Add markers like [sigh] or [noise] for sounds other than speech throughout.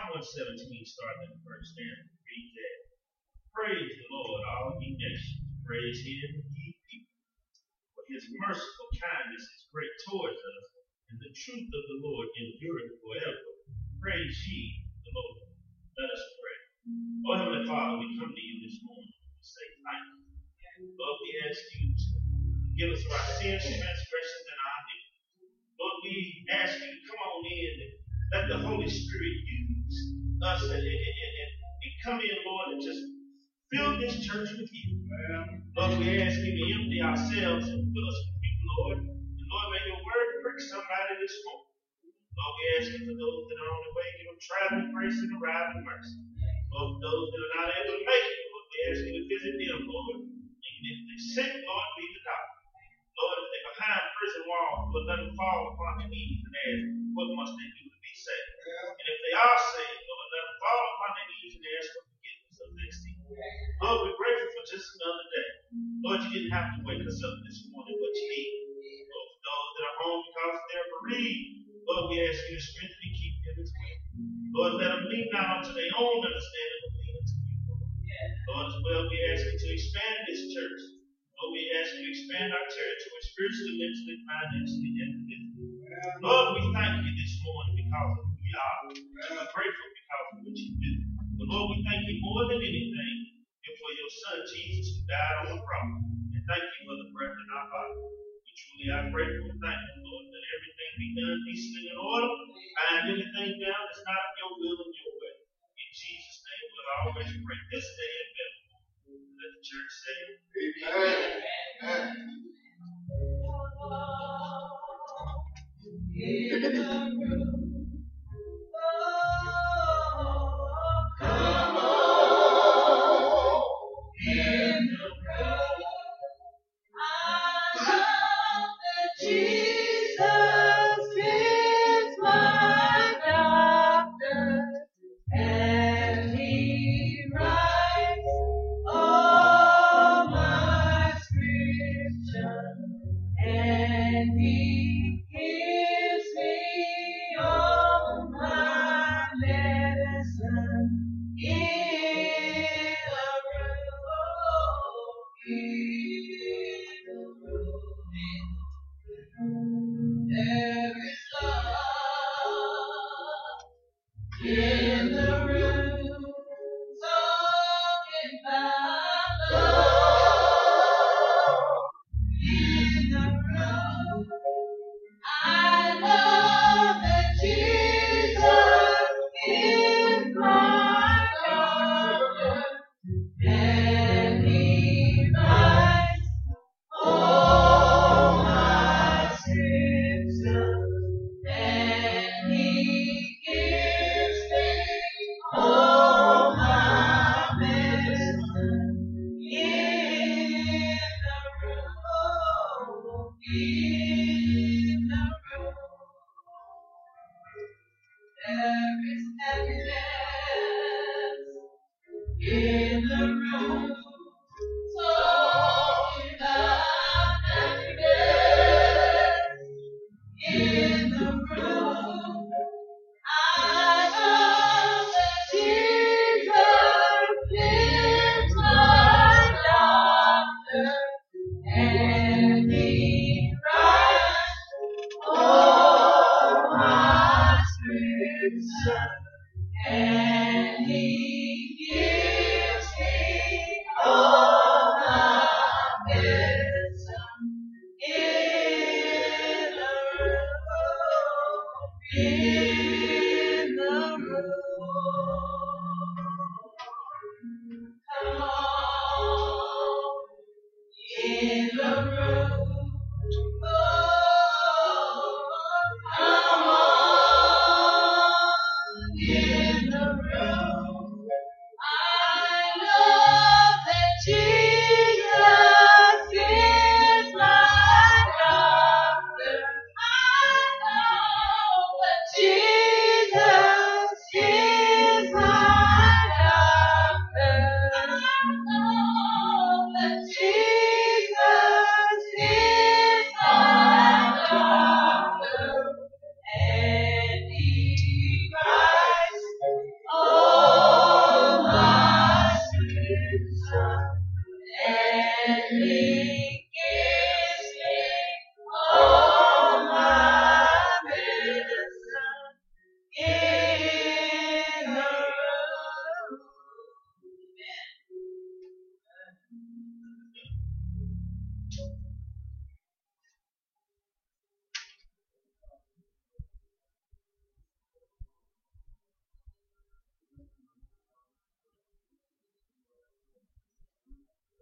Psalm 117, starting the first 10, Read that Praise the Lord, all ye nations. Praise him, ye people. For his merciful kindness is great towards us, and the truth of the Lord endureth forever. Praise ye the Lord. Let us pray. Oh, Heavenly Father, we come to you this morning. to say thank you. Lord, we ask you to give us our sins, us and, and, and, and come in, Lord, and just fill this church with you. Lord, we ask you to empty ourselves and fill us with you, Lord. And Lord, may your word prick somebody this morning. Lord, we ask you for those that are on the way, give them traveling grace and arriving mercy.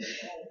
Yeah.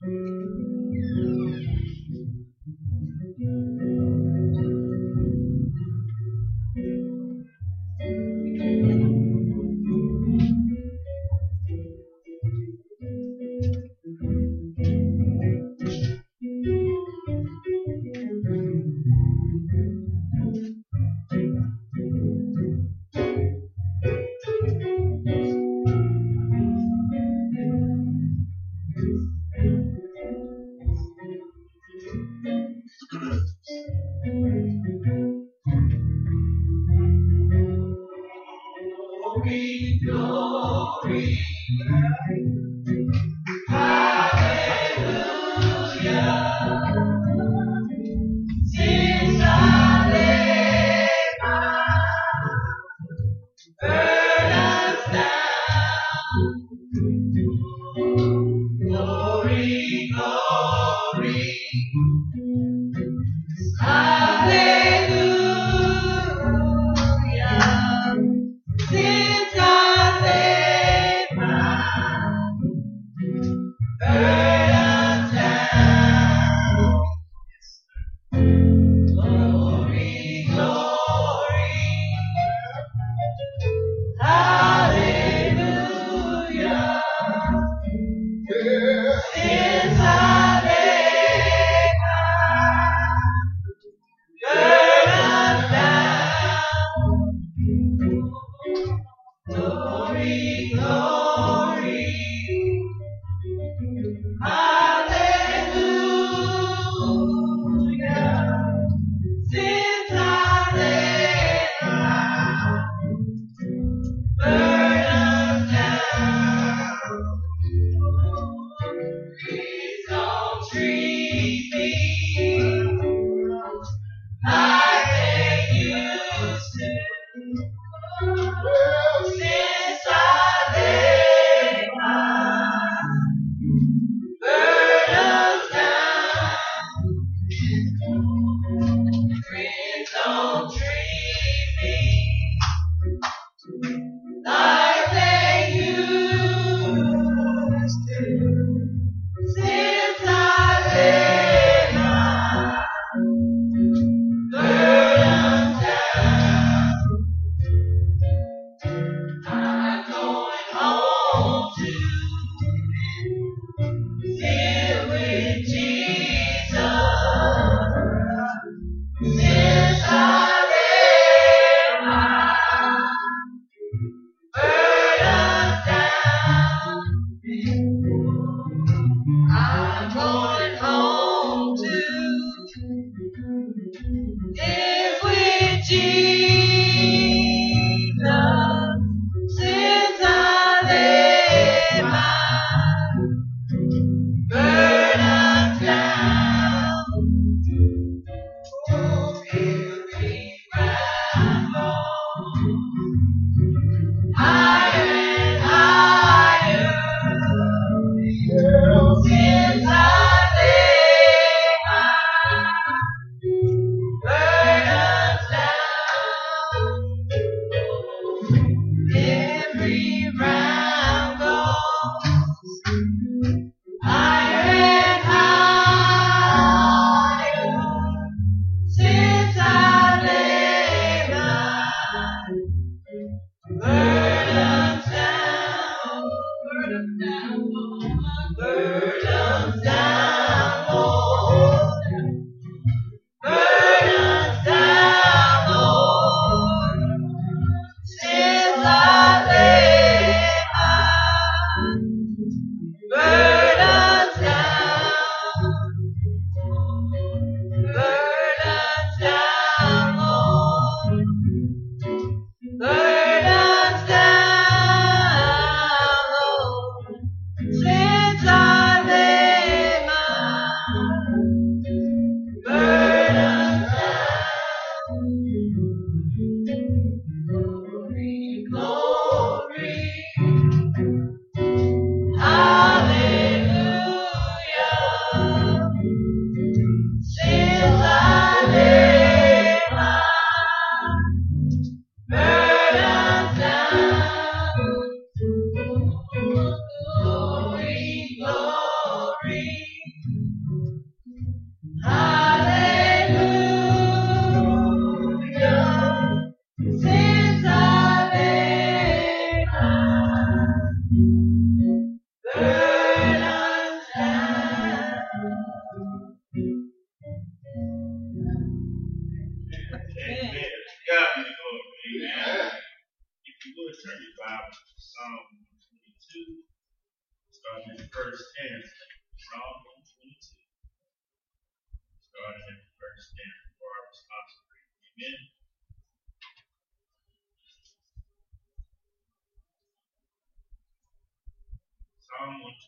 Thank you.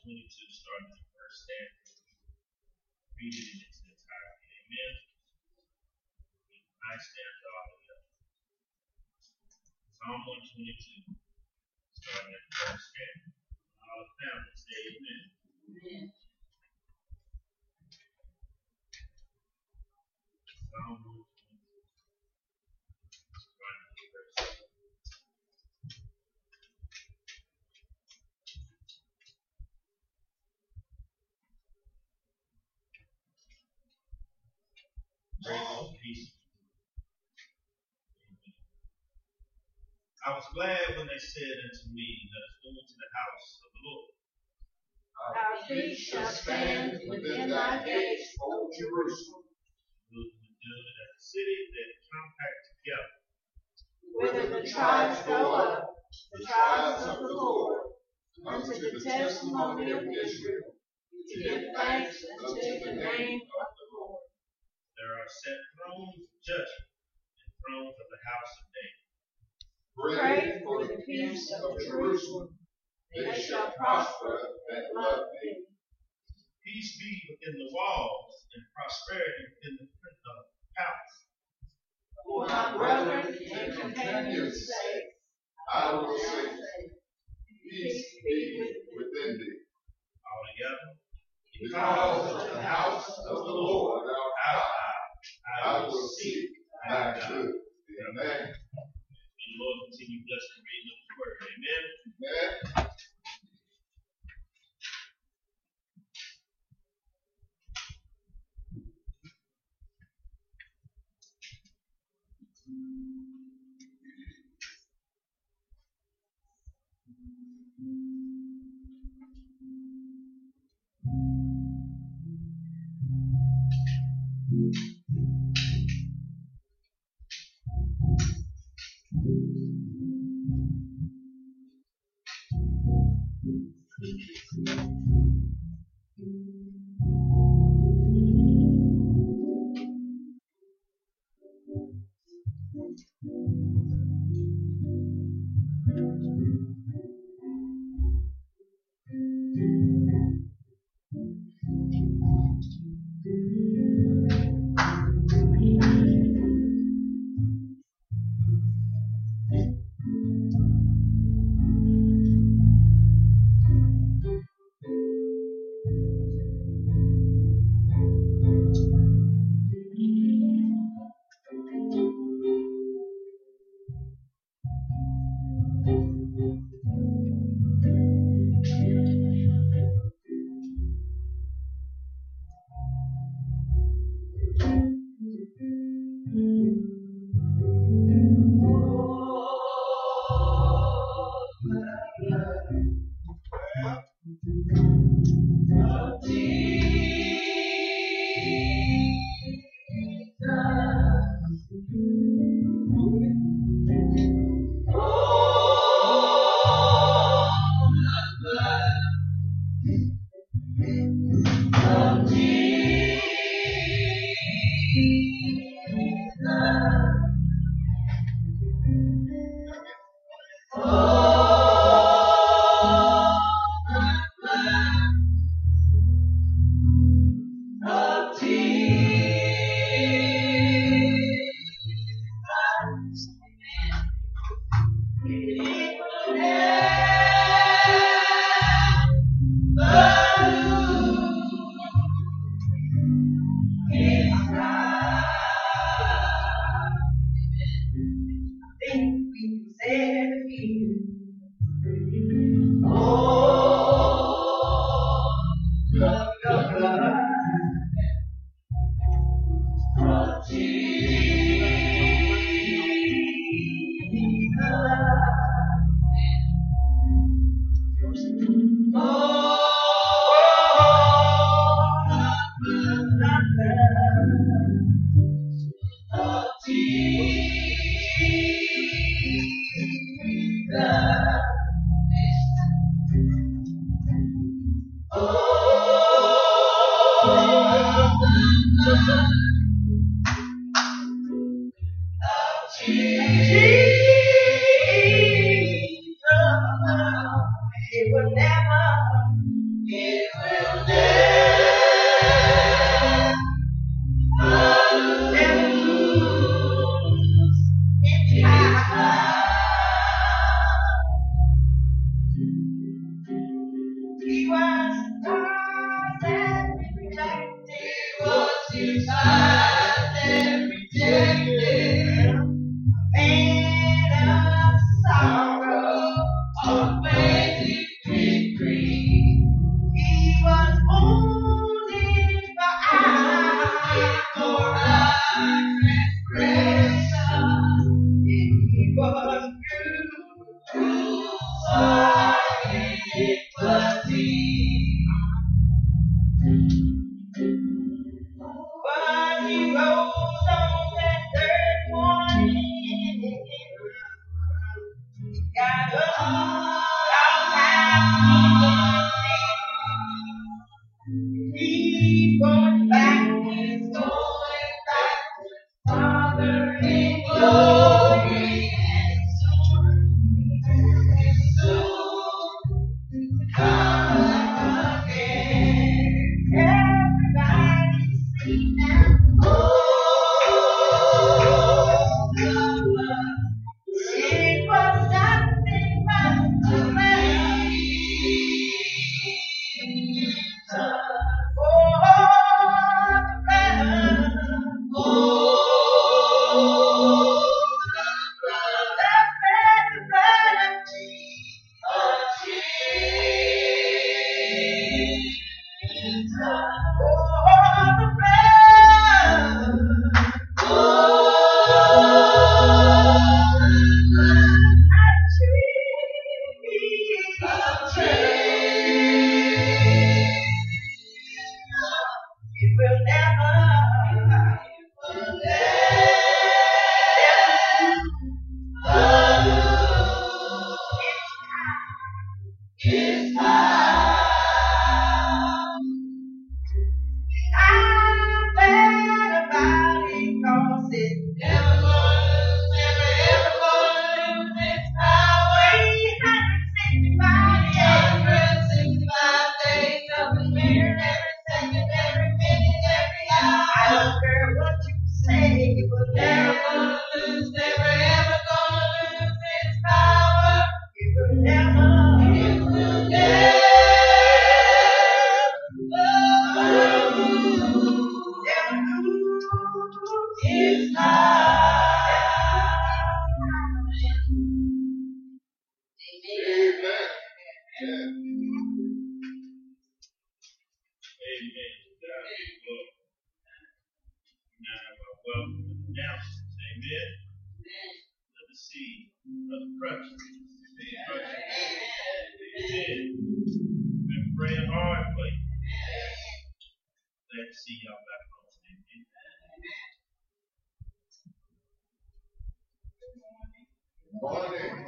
22, starting from verse Read it in its entirety. Amen. I stand hallelujah. Psalm 122, starting at first 10. All family say amen. Amen. Psalm Grace and peace. I was glad when they said unto me, Let us go into the house of the Lord. Our feet shall stand within thy gates, O Jerusalem, Look and good at the city that compact together. whither the tribes go up, the tribes of the Lord, unto the testimony of Israel, to give thanks unto the name of the Lord. There are set thrones of judgment and thrones of the house of David. Pray for the peace of Jerusalem. They shall prosper that love thee. Peace be within the walls and prosperity within the palace. For my brethren and companions' sake, I will say, peace be within thee. All together. Because of the house of the Lord our our God, God, I will seek thy good. Amen. May the Lord continue blessing the reading of His word. Amen. Amen. see y'all back on Morning. Morning.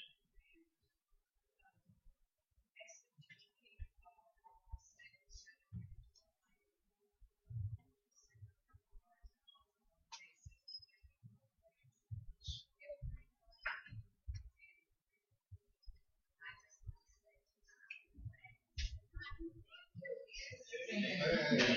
Amen.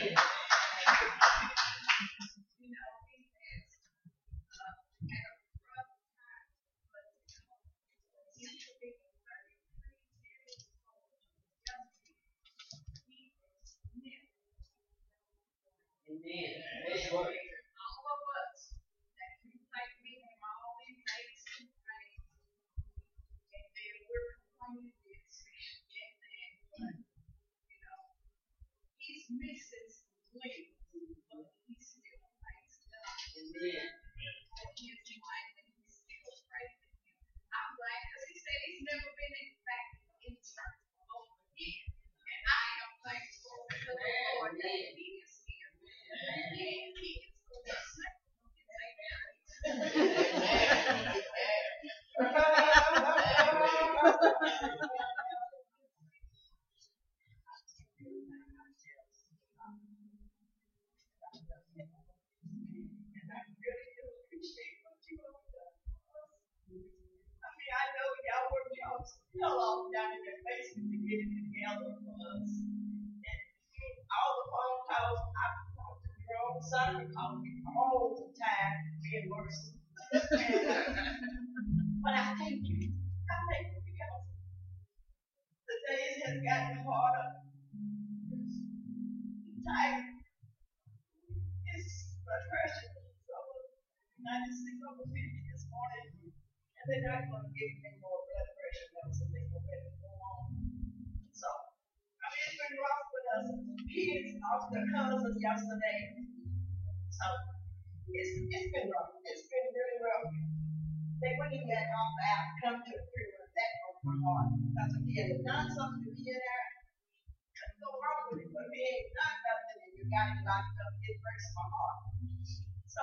it breaks my heart. So,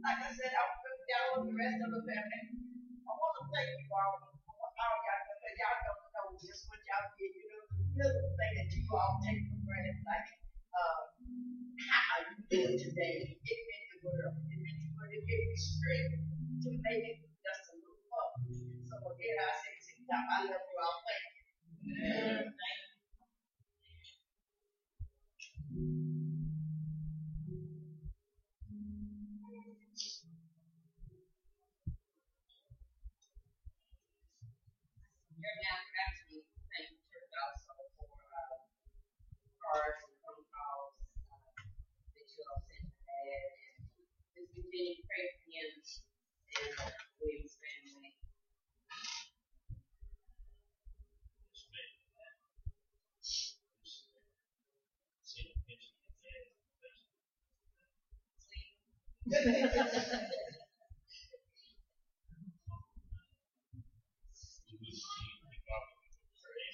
like I said, I'm putting down with the rest of the family. I want to thank you all. I want all y'all because y'all don't know just what y'all did. You know, the little thing that you all take for granted, like uh, how you feel today, it meant the world. It meant the world. It gave me strength to make it just a little up. So again, I say to y'all, I love you.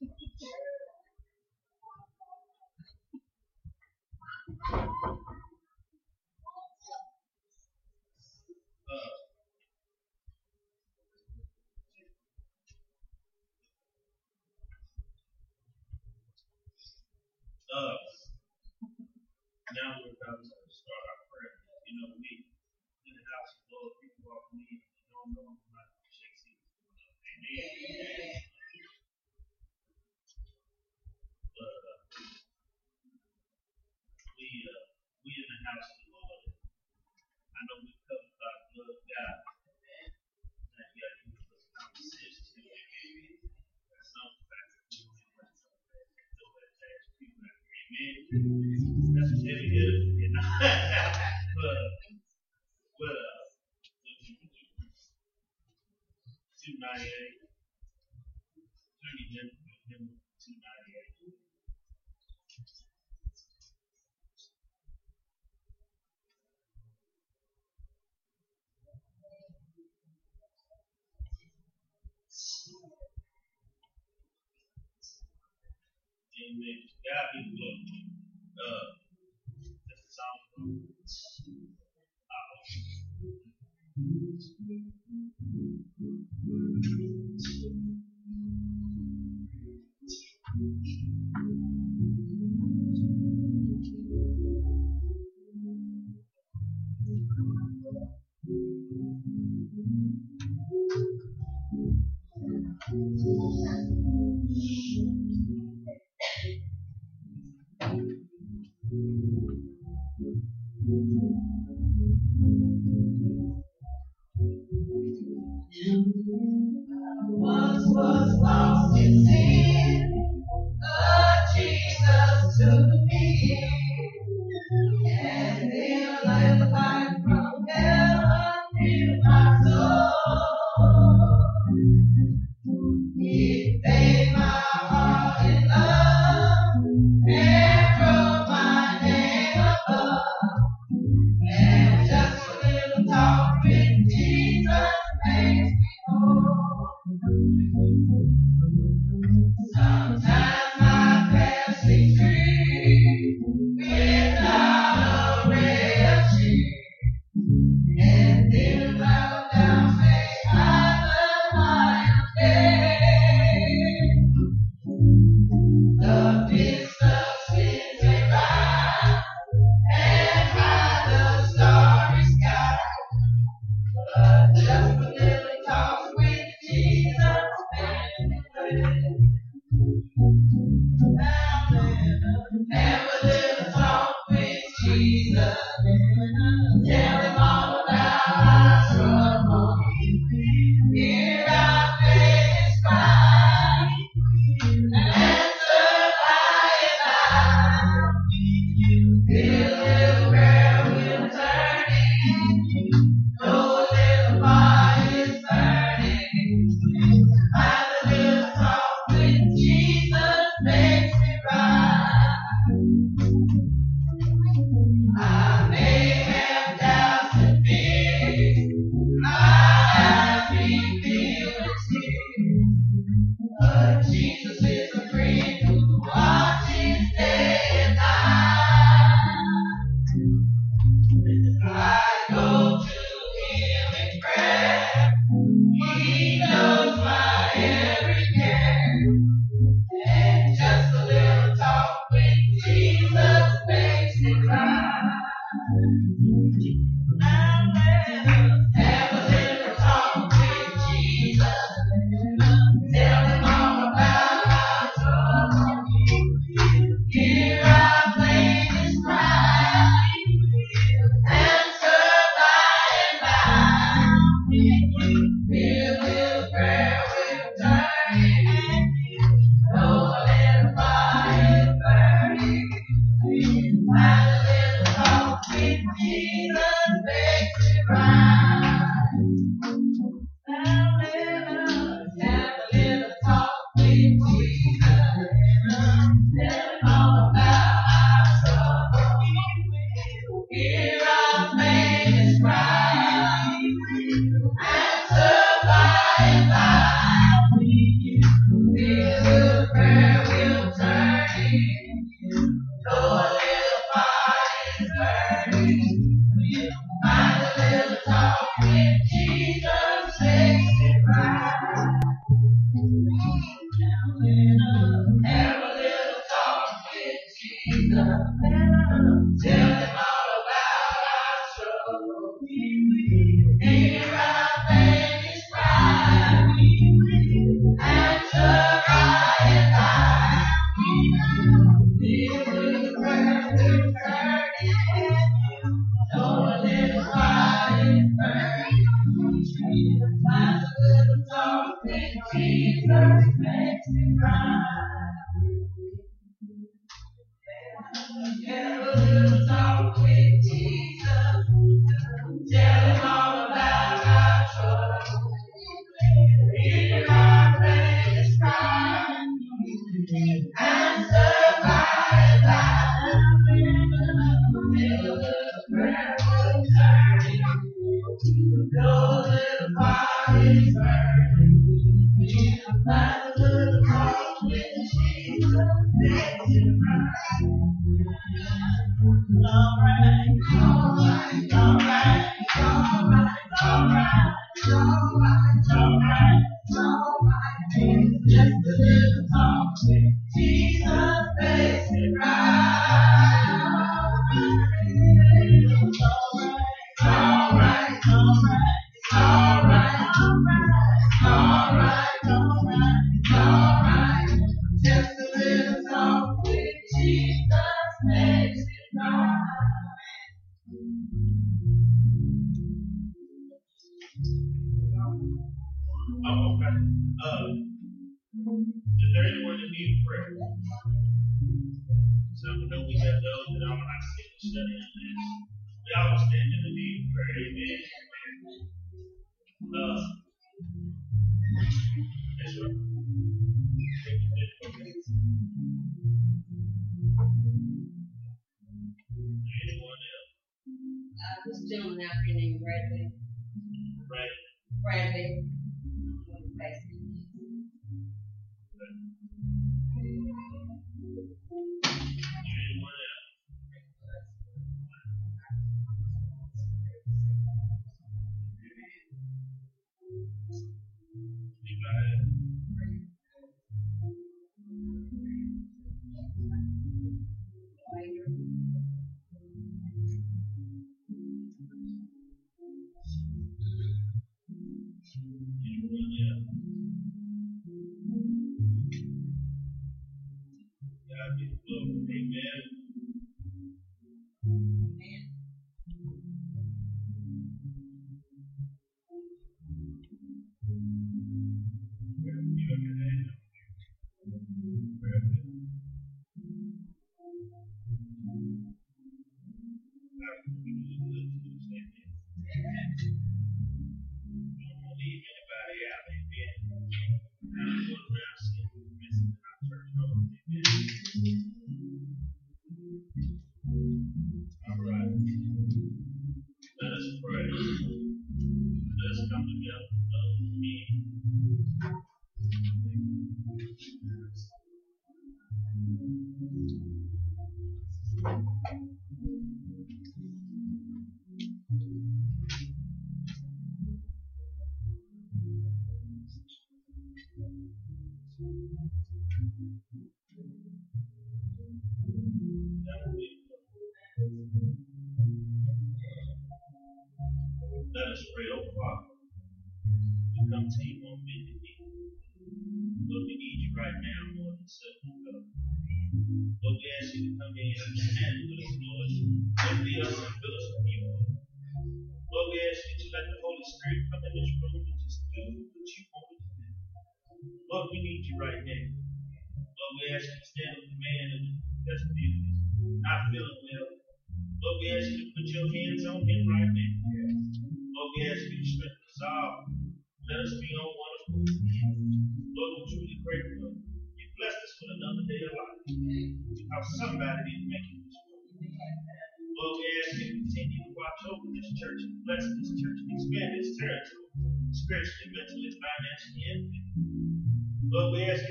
Uh, uh, now we're about to start our prayer. You know, we in the house of Lord, people in, you know house of the Lord. I know we covered by the blood of God. That God gives us common to it. That some facts are doing what some attached to it. Amen. That's what it is. You but, but, uh, 298. Amen. God be the. Uh, that's the song. studying this. Y'all stand in the need of prayer. Amen. Right. Anyone else? This gentleman out here named Bradley. Bradley. Bradley. Anybody out there?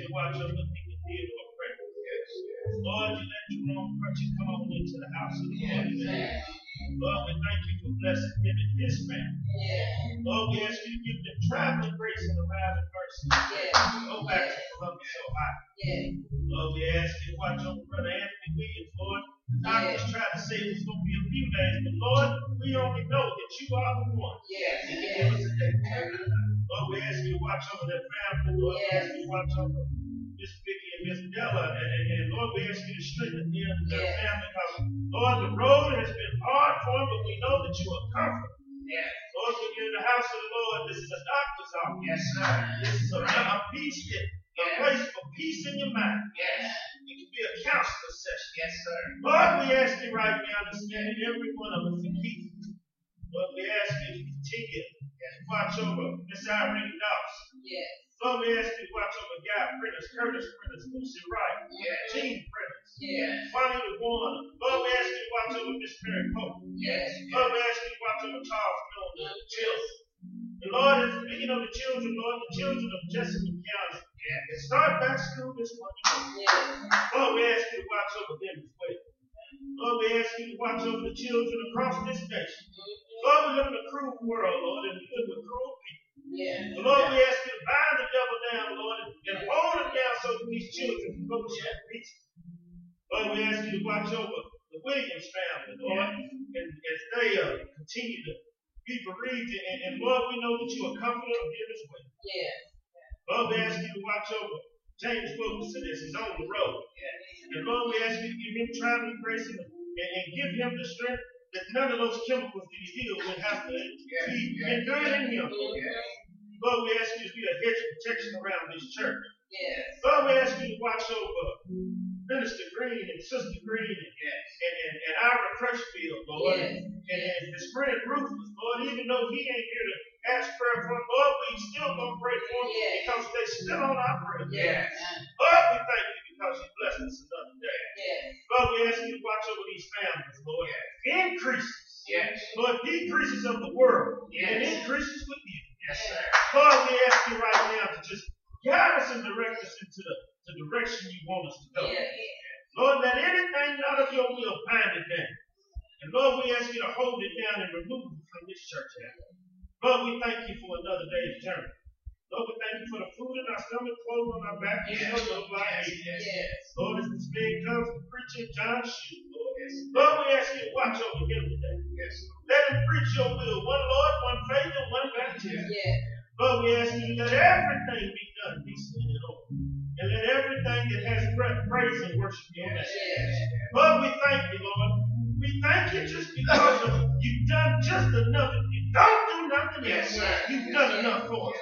to watch over King Theodore pray. Yes. Lord, you let Jerome Crutchett come on into the house of the Lord. Lord, we thank you for blessing him and his family. Lord, we ask you to give them traveling grace and arriving mercy. Go back to Columbia, Ohio. Lord, we ask you to watch over Brother Anthony Williams, Lord. I'm just trying to say it's going to be a few days, but Lord, we only know that you are the one. Yes. yes. Lord, we ask you to watch over that family. Lord, yes. we ask you to watch over Miss Vicky and Miss Della. And, and, and, Lord, we ask you to strengthen them and their yes. family. Because, Lord, the road has been hard for them, but we know that you are comforting. Yes. Lord, when you're in the house of the Lord, this is a doctor's office. Yes, sir. This is a, a peace a place for peace in your mind. Yes. It can be a counselor session. Yes, sir. Lord, we ask you right now to stand in every one of us and keep. Lord, we ask you to continue to watch over Miss Irene Dawson. Yes. Lord, we ask you to watch over Guy Prentice, Curtis Prentice, Lucy Wright, Yes. Gene Prentice, Yes. Juanita Warner. Lord, we ask you to watch over Miss Mary Pope. Yes. Lord, we ask you to watch over Charles Miller and the children. And Lord, and speaking of the children, Lord, the children of Jessup County, Yes. they start back school this morning. Yes. Lord, we ask you to watch over them as well. Lord, we ask you to watch over the children across this nation. Lord, we live in a cruel world, Lord, and we live with cruel people. Yes. So Lord, we ask you to bind the devil down, Lord, and hold him down so that these children can go to school peacefully. Lord, we ask you to watch over the Williams family, Lord, and as they uh, continue to be bereaved, and, and Lord, we know that you are comforter of them as well. Yes. Lord, we ask you to watch over James Wilkerson as he's on the road. And Lord, we ask you to give him traveling grace and, and, and give him the strength that none of those chemicals that he deals with have to be endured in him. Lord, we ask you to be a hedge of protection around this church. Yes. Lord, we ask you to watch over Minister Green and Sister Green and, and, and, and Ira Crutchfield, Lord. Yes. And, and his friend Rufus, Lord, even though he ain't here to ask prayer for him, Lord, we still gonna pray for him Yes. because they still on our prayer. Yes. Lord, we thank you because you blessed us another day. Yes. Lord, we ask you to watch over these families, Lord. Increases. Yes. Lord, decreases of the world. And increases with you. Yes, sir. Lord, we ask you right now to just guide us and direct us into the, the direction you want us to go. Yes. Lord, let anything not of your will bind it down. And Lord, we ask you to hold it down and remove it from this church house. Lord, we thank you for another day's journey. Lord, we thank you for the food in our stomach, clothes on our back, and Yes. shelter over our Yes. head. Yes. Lord, as this man comes to preach in John's shoe, Lord. Lord, we ask you to watch over him today. Yes. Let him preach your will. One Lord, one faith, and one baptism. Yes. Lord, we ask you to let everything be done decently and order. And let everything that has breath praise and worship your name. Yes. Lord, we thank you, Lord. We thank you just because of you've done just enough. Don't do nothing Yes, else. sir. You've done enough for us.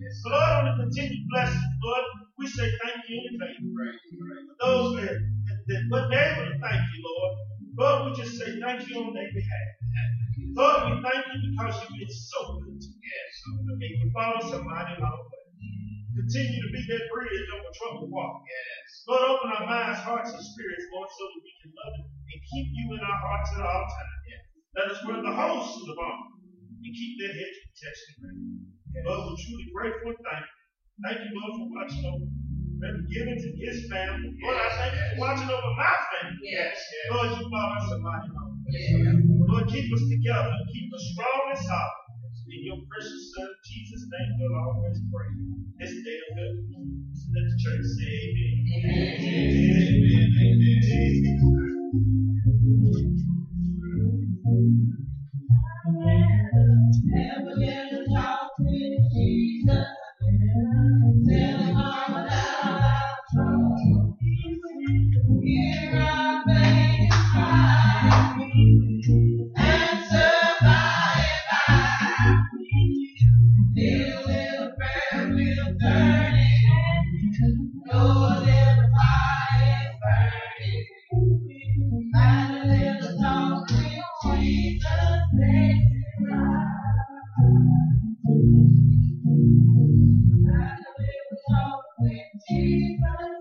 Yes, So, Lord, on the continued blessings, Lord, we say thank you in advance. Right, right. For those that, that, that weren't able to thank you, Lord, Lord, we just say thank you on their behalf. Lord, we thank you because you've been so good to us. Yes. And you brought us a mighty long way. Continue to be that bridge over troubled water. Yes. Lord, open our minds, hearts, and spirits, Lord, so that we can love you and keep you in our hearts at all times. Let us wear the whole suit of armor and keep that hedge of protection ready. Lord, we're truly grateful and thankful. Thank you, Lord, for watching over Reverend Gibbons and his family. Lord, I thank you for watching over my family. Yes. Lord, you brought us a mighty. Yes. Lord, keep us together keep us strong and solid. In your precious Son, Jesus' name, we'll always pray. This day of good. Let the church say amen. Amen. Amen. Amen. Never get to talk Jesus.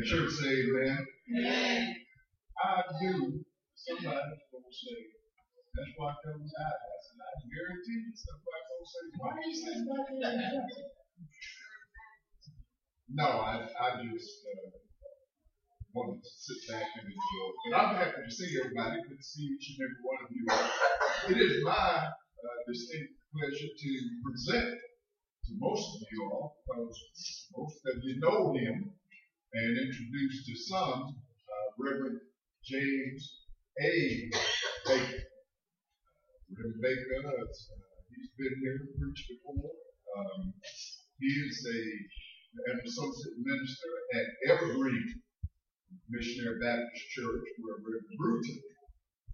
Amen. Church say amen. Amen. I do. Somebody's gonna say. That's why I comes out. I said, I guarantee you somebody's gonna say, why you sitting back there? No, I, I just, uh, wanted to sit back and enjoy. But I'm happy to see everybody. Good to see each and every one of you. It is my, uh, distinct pleasure to present to most of you all, because most of you know him, and introduce to some, uh, Reverend James A. Baker. Reverend Baker, uh, he's been here to preach before. Um, he is a, an associate minister at Evergreen Missionary Baptist Church, where Reverend Bruton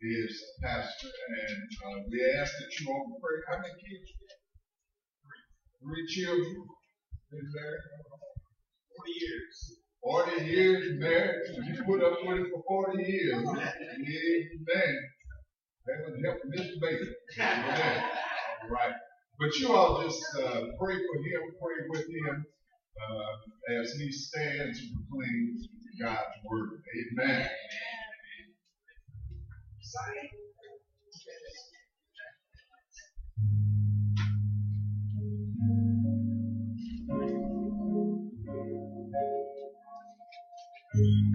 is pastor, and, uh, we ask that you all pray. How many kids? Three children. Been married? Forty years. Forty years married, you put up with it for forty years. Amen. That would help Mr. Baker. Amen. All right. But you all just, uh, pray for him, pray with him, uh, as he stands and proclaims God's word. Amen. Take Mm-hmm.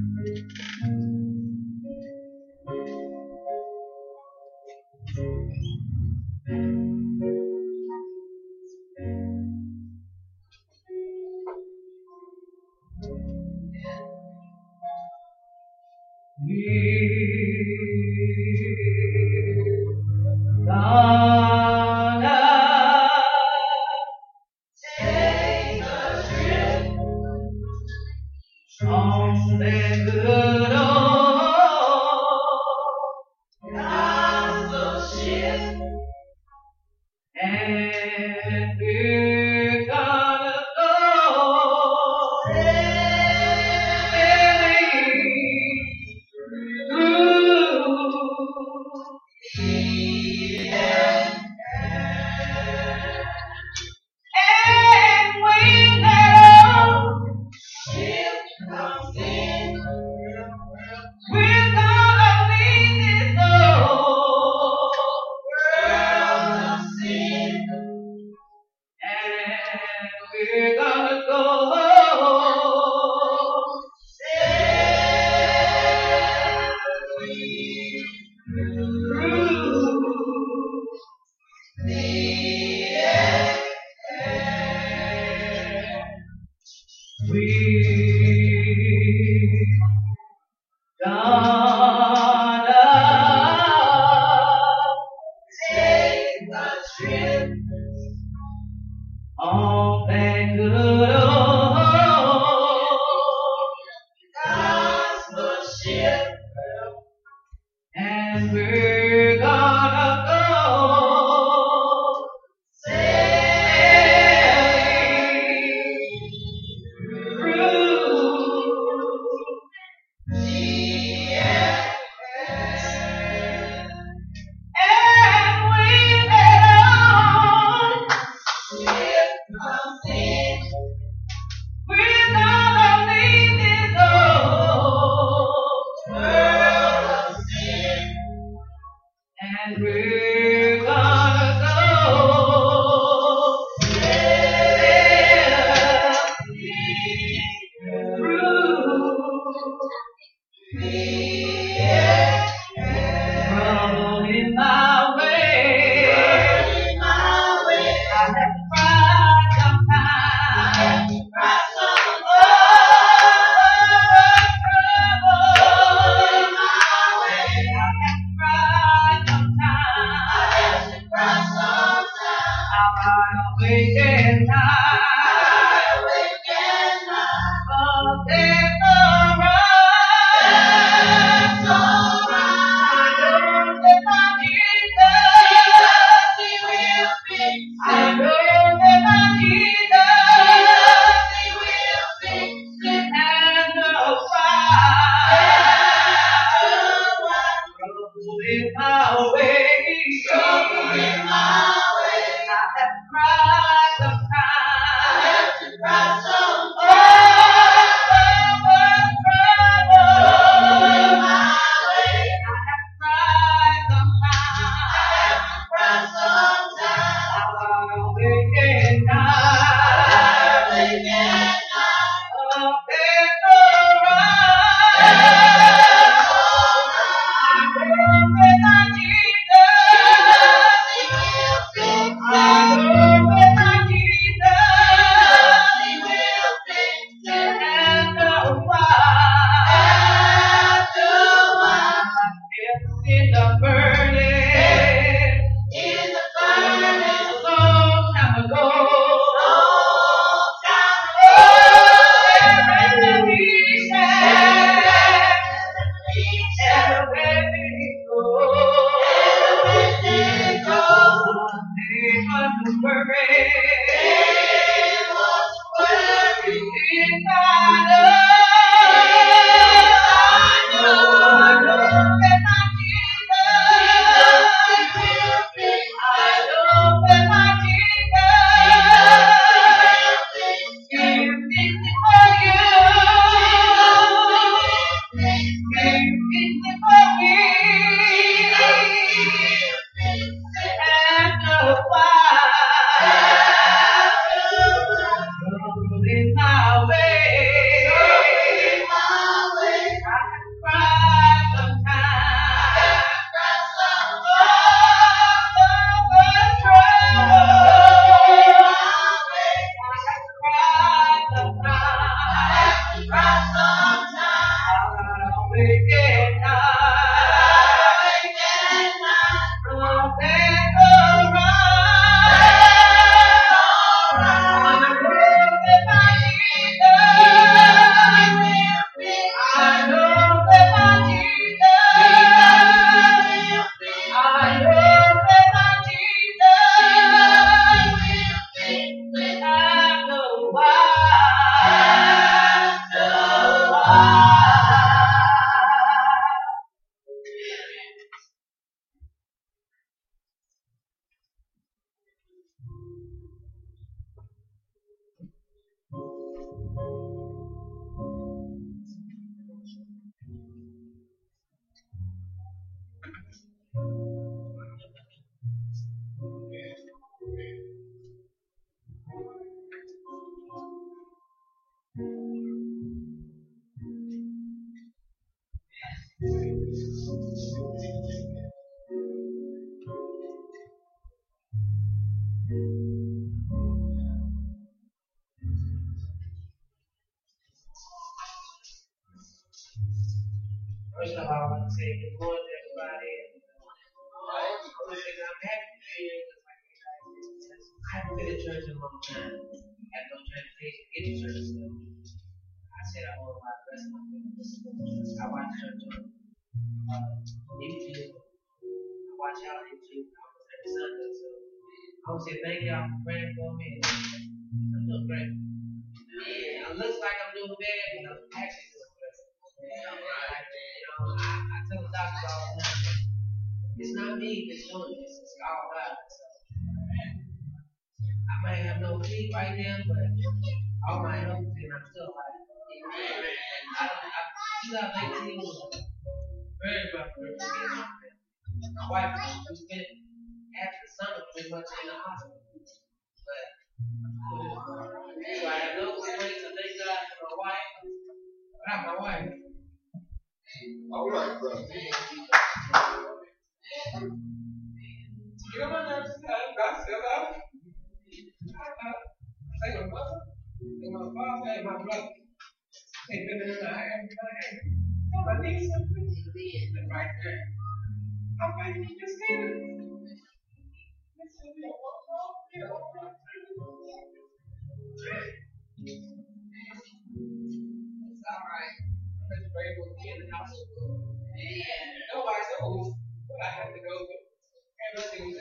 Everything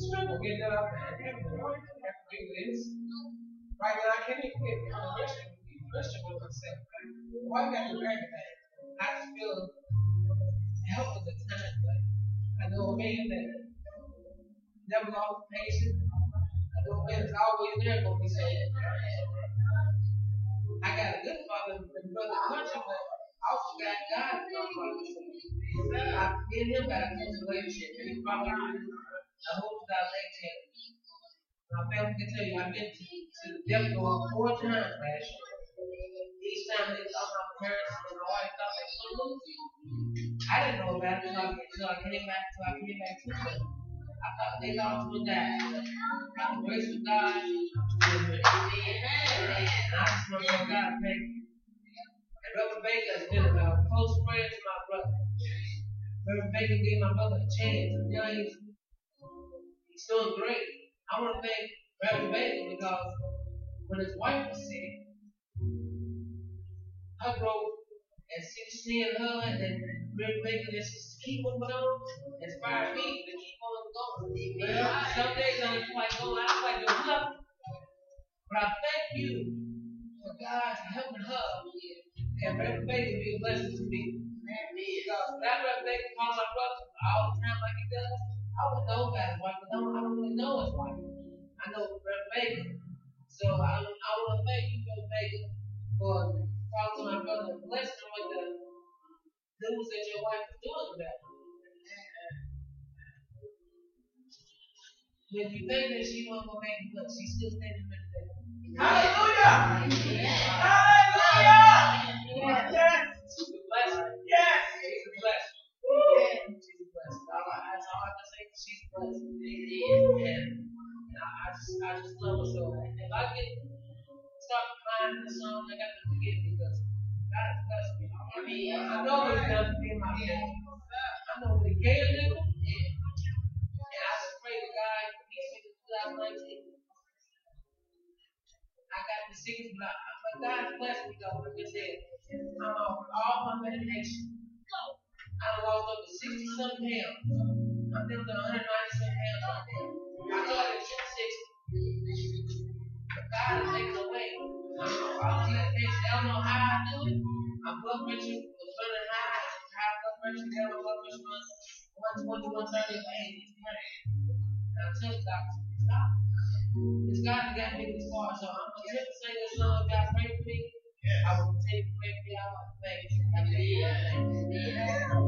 struggle and having to work and have to do this. Right now, even get a Christian, be Christian with myself. Why got to do everything? I feel helpless at times, but I know a man that never lost patience. I know a man that's always there me saying, I got a good father but I also got God as my father. I and him got a relationship, and he brought me through the whole 2018. My family can tell you, I've been to, to the death door four times. Each time they thought my parents and my wife thought they were going to lose you. I didn't know about it until I, came back, until I came back to them. I thought they thought I was going to die. But by the grace of God, I'm still here. And I just want God thank. And Reverend Baker has been a close friend to my brother. Reverend Baker gave my brother a chance. And now he's, he's doing great. I want to thank Reverend Baker because when his wife was sick, her growth and she seeing her and then Reverend Baker just keep on inspired me to keep on going. Some days I don't like going, I don't like doing nothing. But I thank you for God helping her and Reverend Baker be a blessing to me. Because that Reverend Baker calls my brother all the time like he does, I would know his wife, but I don't, really know his wife. I know Reverend Baker. So I, I want to thank you, Reverend Baker, for talking my brother and blessing him the news that your wife is doing about him. When you think that she won't go make it look, she's still standing there today. Hallelujah! Yes. Hallelujah! Yes! A. Yes! She's blessing. Yeah, she's a blessing. All I, that's all I can say. She's a blessing. And, and I, I just, I just love her so. If I get crying in the song, I got to forgive because God has blessed me. I mean, I know what He's done for in my family. I know what He gave me. And I just pray to God for me to 2019. I got the but, I, but God blessed me though. Like I said, I'm off uh, all my medication. I lost over 60 some pounds. I'm down to 190 some pounds right now. I started at 260. But God is making a way. All the medication. I don't know how I do it. My blood pressure was running high. High blood pressure, down my blood pressure was 120, 130, 80. It's crazy. And I tell the doctor, stop. It's God that got me this far, so I'm attempt to sing this song. God pray for me. I will you. Have a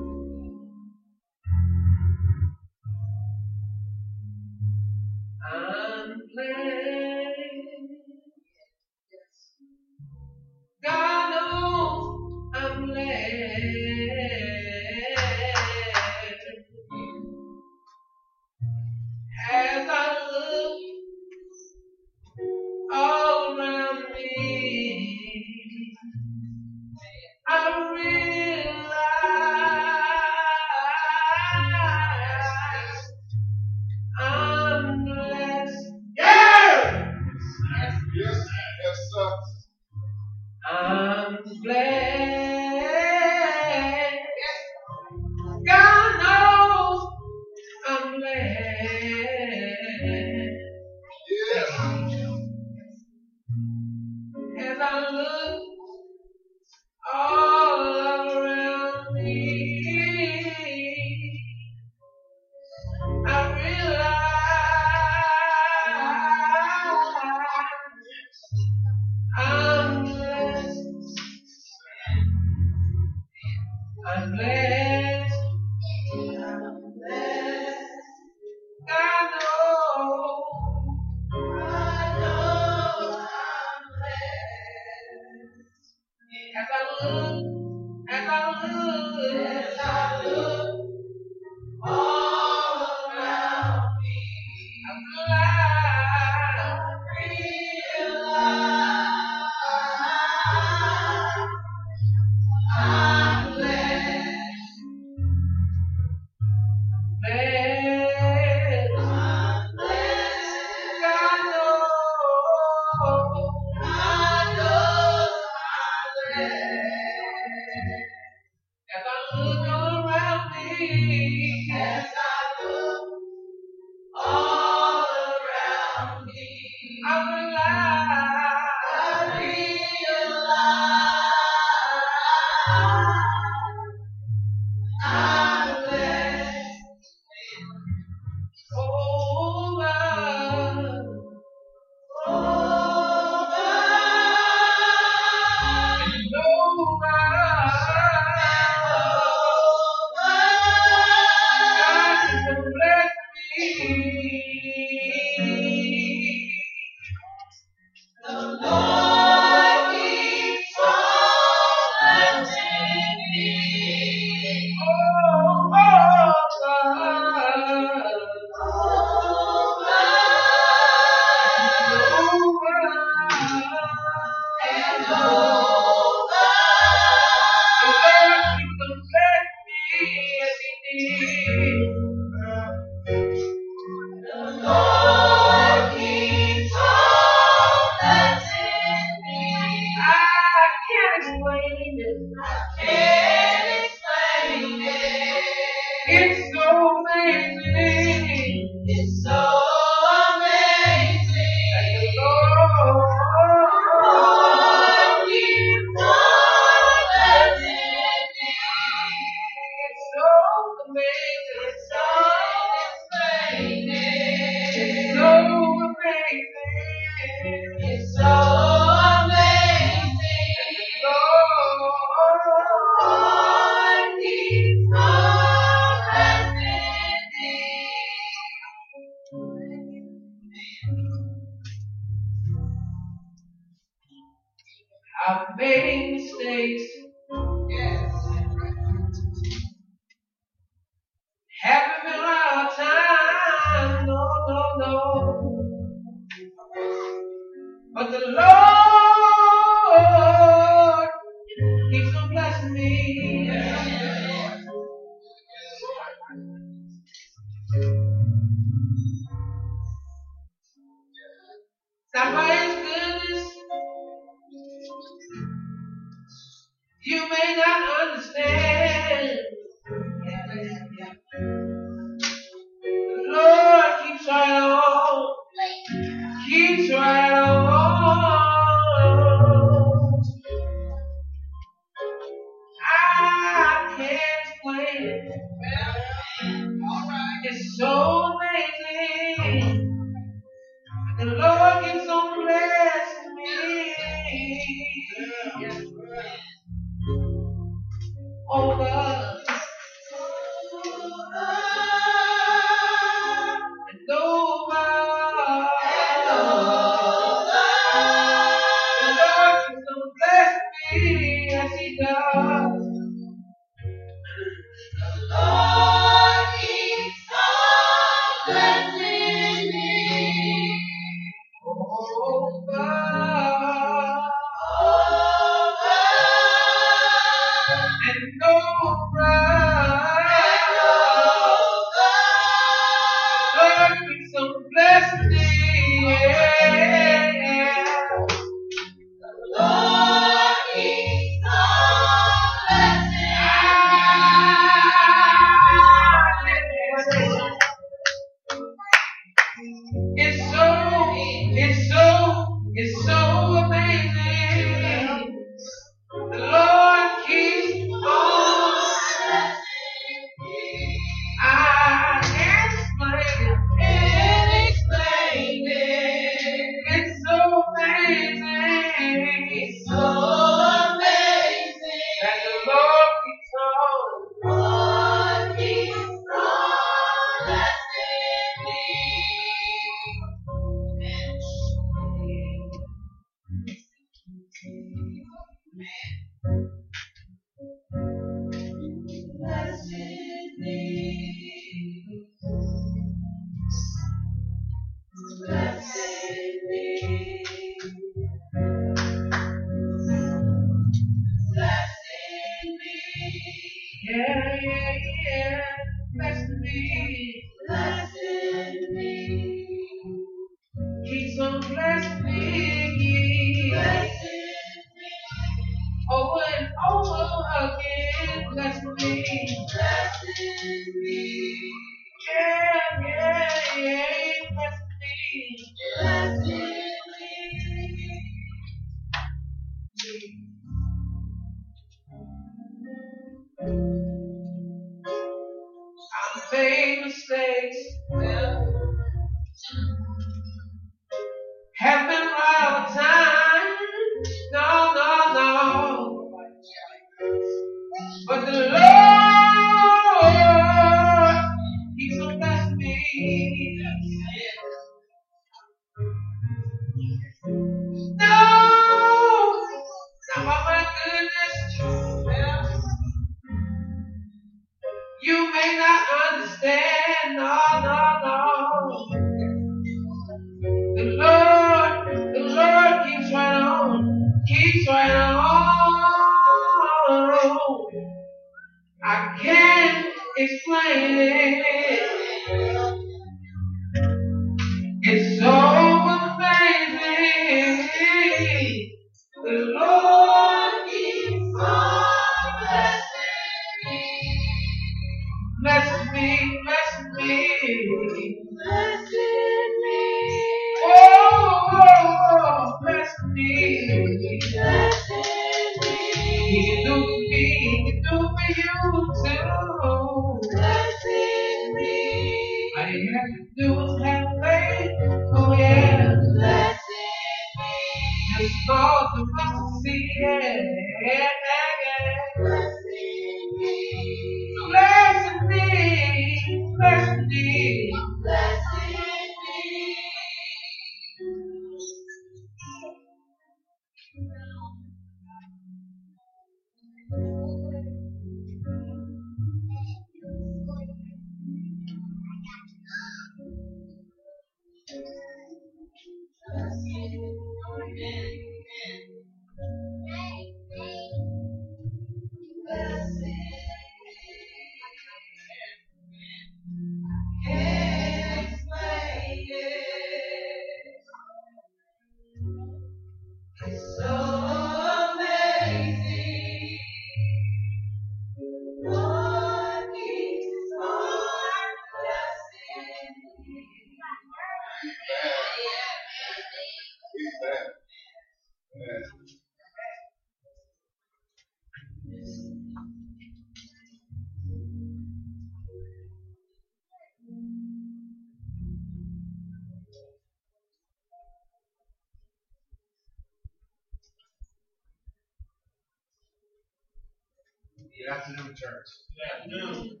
church. Good afternoon.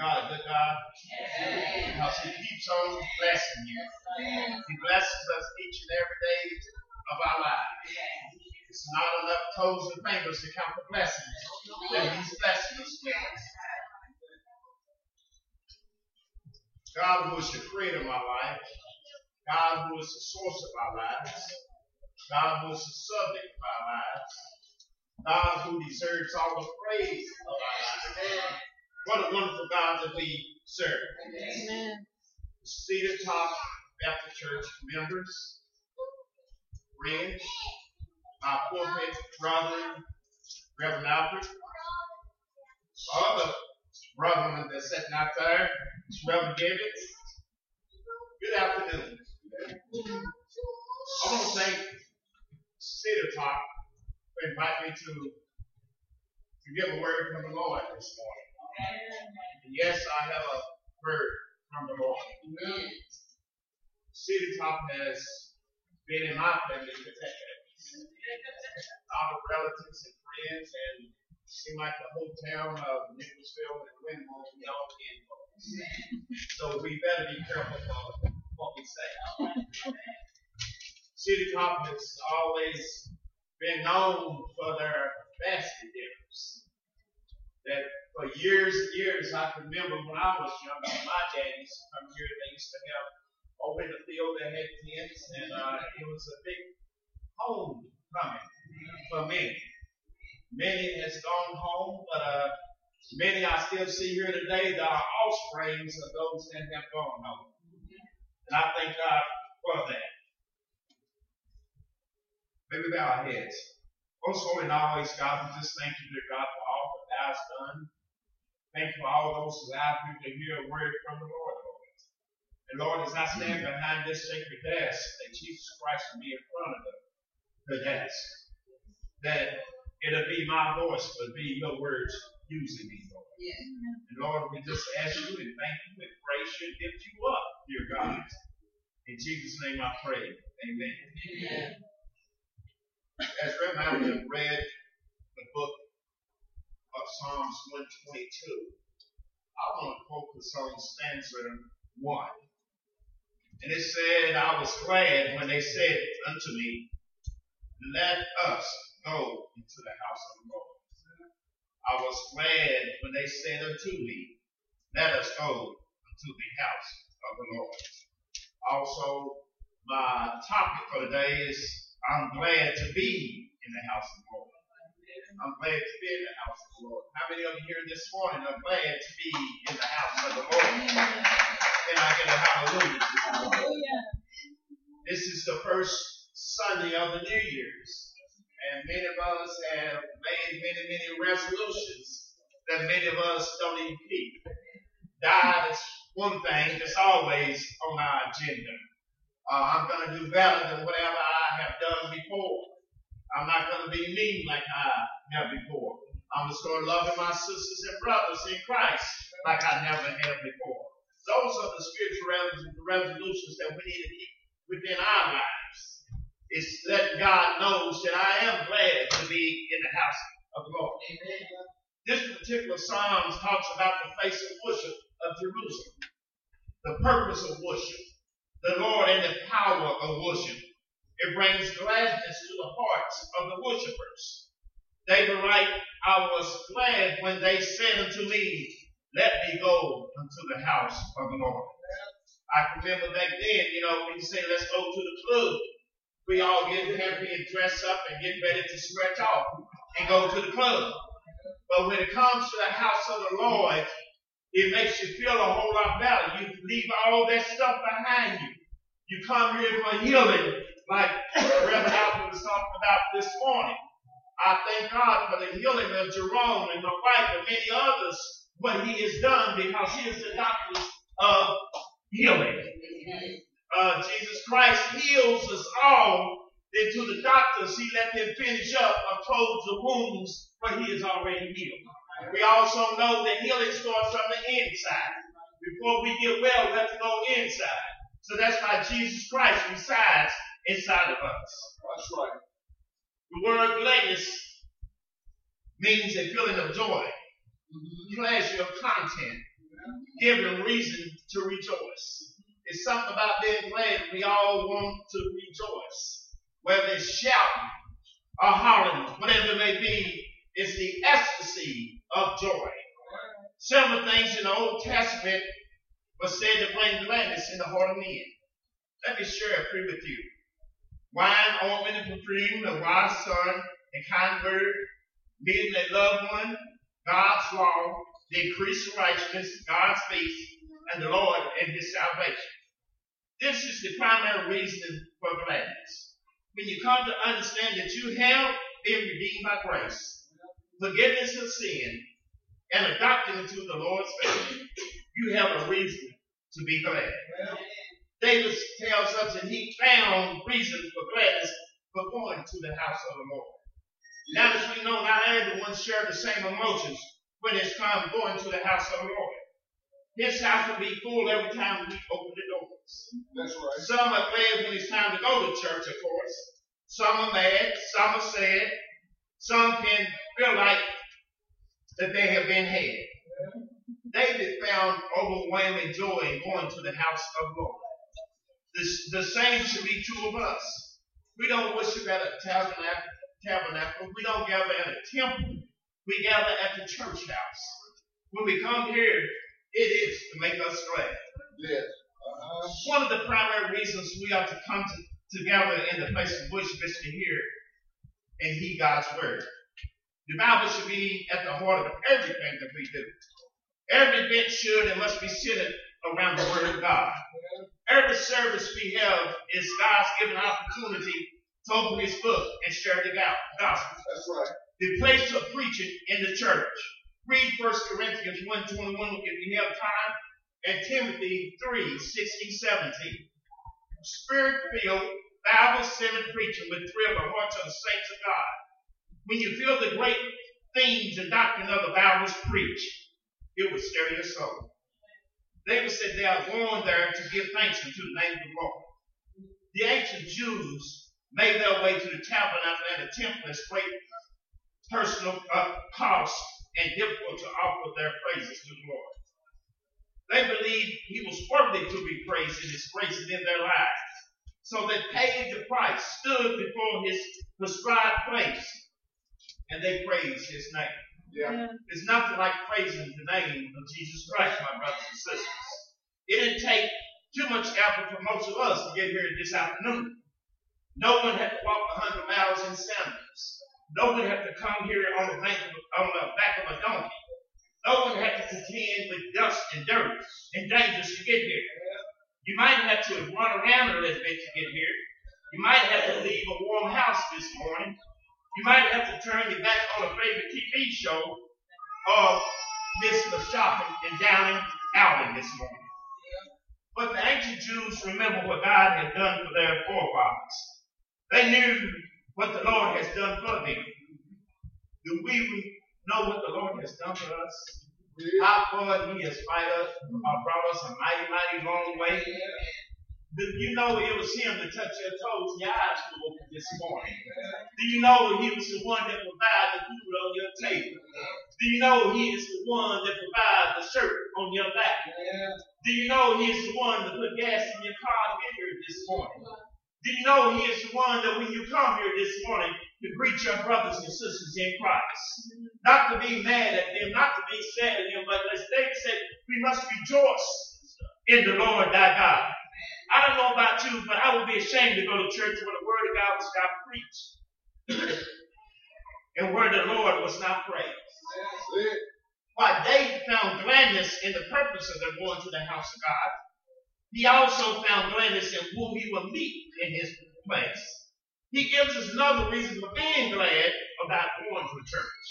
God, a good God, because He keeps on blessing you. He blesses us each and every day of our lives. It's not enough toes and fingers to count the blessings that He's blessing us with. God, who is the creator of my life, God, who is the source of our lives, God, who is the subject of our lives, God, who deserves all the praise of our lives. What a wonderful God that we serve. Amen. Cedar Top Baptist Church members, friends, my pulpit brother, Reverend Albert, all the brethren that's sitting out there, Reverend David. Good afternoon. I want to thank Cedar Top inviting me to, to give a word from the Lord this morning. And yes, I have a word from the Lord. Cedar Top has been in my family for decades. Our relatives and friends, and seem like the whole town of Nicholasville and Wilmore, we all involved. So we better be careful of what we say. Cedar Top has always been known for their basket dinners. That for years and years, I can remember when I was young, my dad used to come here. They used to have over in the field they had tents, and uh, it was a big homecoming for many. Many has gone home, but uh, many I still see here today that are offsprings of those that have gone home. And I thank God for that. Maybe bow our heads. Most holy and always, God, we just thank you, dear God, for all that thou hast done. Thank you for all those who have to hear a word from the Lord, Lord. And Lord, as I stand behind this sacred desk, that Jesus Christ will be in front of the, the desk. That it'll be my voice, but be your words using me, Lord. And Lord, we just ask you and thank you and praise you and lift you up, dear God. In Jesus' name I pray. Amen. As Reverend read the book of Psalms 122, I want to focus on stanza 1. And it said, I was glad when they said unto me, Let us go into the house of the Lord. I was glad when they said unto me, Let us go unto the house of the Lord. Also, my topic for today is I'm glad to be in the house of the Lord. I'm glad to be in the house of the Lord. How many of you here this morning are glad to be in the house of the Lord? Can I get a hallelujah? This is the first Sunday of the New Year's. And many of us have made many, many resolutions that many of us don't even keep. Diet is one thing that's always on our agenda. Uh, I'm going to do better than whatever I have done before. I'm not going to be mean like I have before. I'm going to start loving my sisters and brothers in Christ like I never have before. Those are the spiritual resolutions that we need to keep within our lives. It's that God knows that I am glad to be in the house of the Lord. Amen. This particular Psalm talks about the face of worship of Jerusalem, the purpose of worship, the Lord and the power of worship. It brings gladness to the hearts of the worshipers. David writes, I was glad when they said unto me, Let me go unto the house of the Lord. I remember back then, you know, when you say, Let's go to the club, we all get happy and dress up and get ready to stretch off and go to the club. But when it comes to the house of the Lord, it makes you feel a whole lot better. You leave all that stuff behind you. You come here for healing, like [coughs] Reverend Alfred was talking about this morning. I thank God for the healing of Jerome and my wife and many others, what he has done because he is the doctor of healing. Uh, Jesus Christ heals us all. Then to the doctors, he let them finish up or close the wounds but he is already healed. We also know that healing starts from the inside. Before we get well, we have to go inside. So that's why Jesus Christ resides inside of us. That's right. The word gladness means a feeling of joy, pleasure of content, giving reason to rejoice. It's something about being glad we all want to rejoice. Whether it's shouting or hollering, whatever it may be, it's the ecstasy of joy. Several things in the Old Testament were said to bring gladness in the heart of men. Let me share a few with you. Wine, ointment, and perfume, a wise son, a kind word, meeting a loved one, God's law, the increased righteousness, God's peace, and the Lord and his salvation. This is the primary reason for gladness. When you come to understand that you have been redeemed by grace, forgiveness of sin, and adopted into the Lord's family, you have a reason to be glad. David tells us that he found reason for gladness for going to the house of the Lord. Now, as we know, not everyone share the same emotions when it's time going to the house of the Lord. His house will be full every time we open the doors. That's right. Some are glad when it's time to go to church, of course. Some are mad. Some are sad. Some can feel like that they have been had. David found overwhelming joy in going to the house of God. The, the same should be true of us. We don't worship at a tabernacle, tabernacle. We don't gather at a temple. We gather at the church house. When we come here, it is to make us glad. Yes. Uh-huh. One of the primary reasons we are to come to, together in the place of worship is to hear and heed God's word. The Bible should be at the heart of everything that we do. Every event should and must be centered around the word of God. Every service we have is God's given opportunity to open his book and share the gospel. That's right. The place of preaching in the church. Read 1 Corinthians 1.21 if you have time, and Timothy 3, 16, 17. Spirit-filled, Bible-centered preaching would thrill the hearts of the saints of God. When you feel the great themes and doctrine of the Bible preached, it will stir your soul. David said they are going there to give thanks unto the name of the Lord. The ancient Jews made their way to the tabernacle and the temple as great personal uh, cost and difficult to offer their praises to the Lord. They believed he was worthy to be praised in his grace and in their lives. So they paid the price, stood before his prescribed place, and they praise his name. Yeah. It's nothing like praising the name of Jesus Christ, my brothers and sisters. It didn't take too much effort for most of us to get here this afternoon. No one had to walk 100 miles in sandals. No one had to come here on the, bank of, on the back of a donkey. No one had to contend with dust and dirt and dangers to get here. You might have to run around a little bit to get here. You might have to leave a warm house this morning. You might have to turn your back on a favorite TV show of the shopping and downing outing this morning. But the ancient Jews remember what God had done for their forefathers. They knew what the Lord has done for them. Do we know what the Lord has done for us? How far He has fight us, uh, brought us a mighty, mighty long way. Do you know it was Him that touched your toes and your eyes were open this morning? Do you know He was the one that provided the food on your table? Do you know He is the one that provides the shirt on your back? Do you know He is the one that put gas in your car here this morning? Do you know He is the one that when you come here this morning to greet your brothers and sisters in Christ? Not to be mad at them, not to be sad at them, but as David said, we must rejoice in the Lord thy God. I don't know about you, but I would be ashamed to go to church when the word of God was not preached and where the Lord was not praised. While David found gladness in the purpose of their going to the house of God, he also found gladness in whom he would meet in his place. He gives us another reason for being glad about going to church.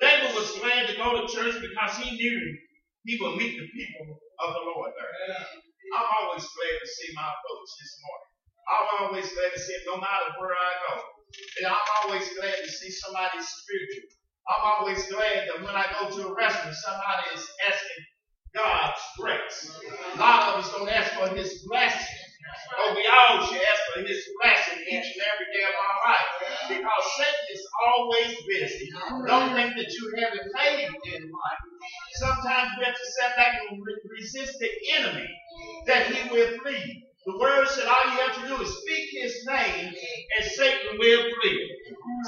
David was glad to go to church because he knew he would meet the people of the Lord there. I'm always glad to see my folks this morning. I'm always glad to see them no matter where I go. And I'm always glad to see somebody spiritual. I'm always glad that when I go to a restaurant, somebody is asking God's grace. A lot of us don't ask for His blessing. But we all should ask for His blessing each and every day of our life. Because Satan is always busy. Don't think that you haven't faith in life. Sometimes we have to sit back and re- resist the enemy that he will flee. The word said all you have to do is speak his name and Satan will flee.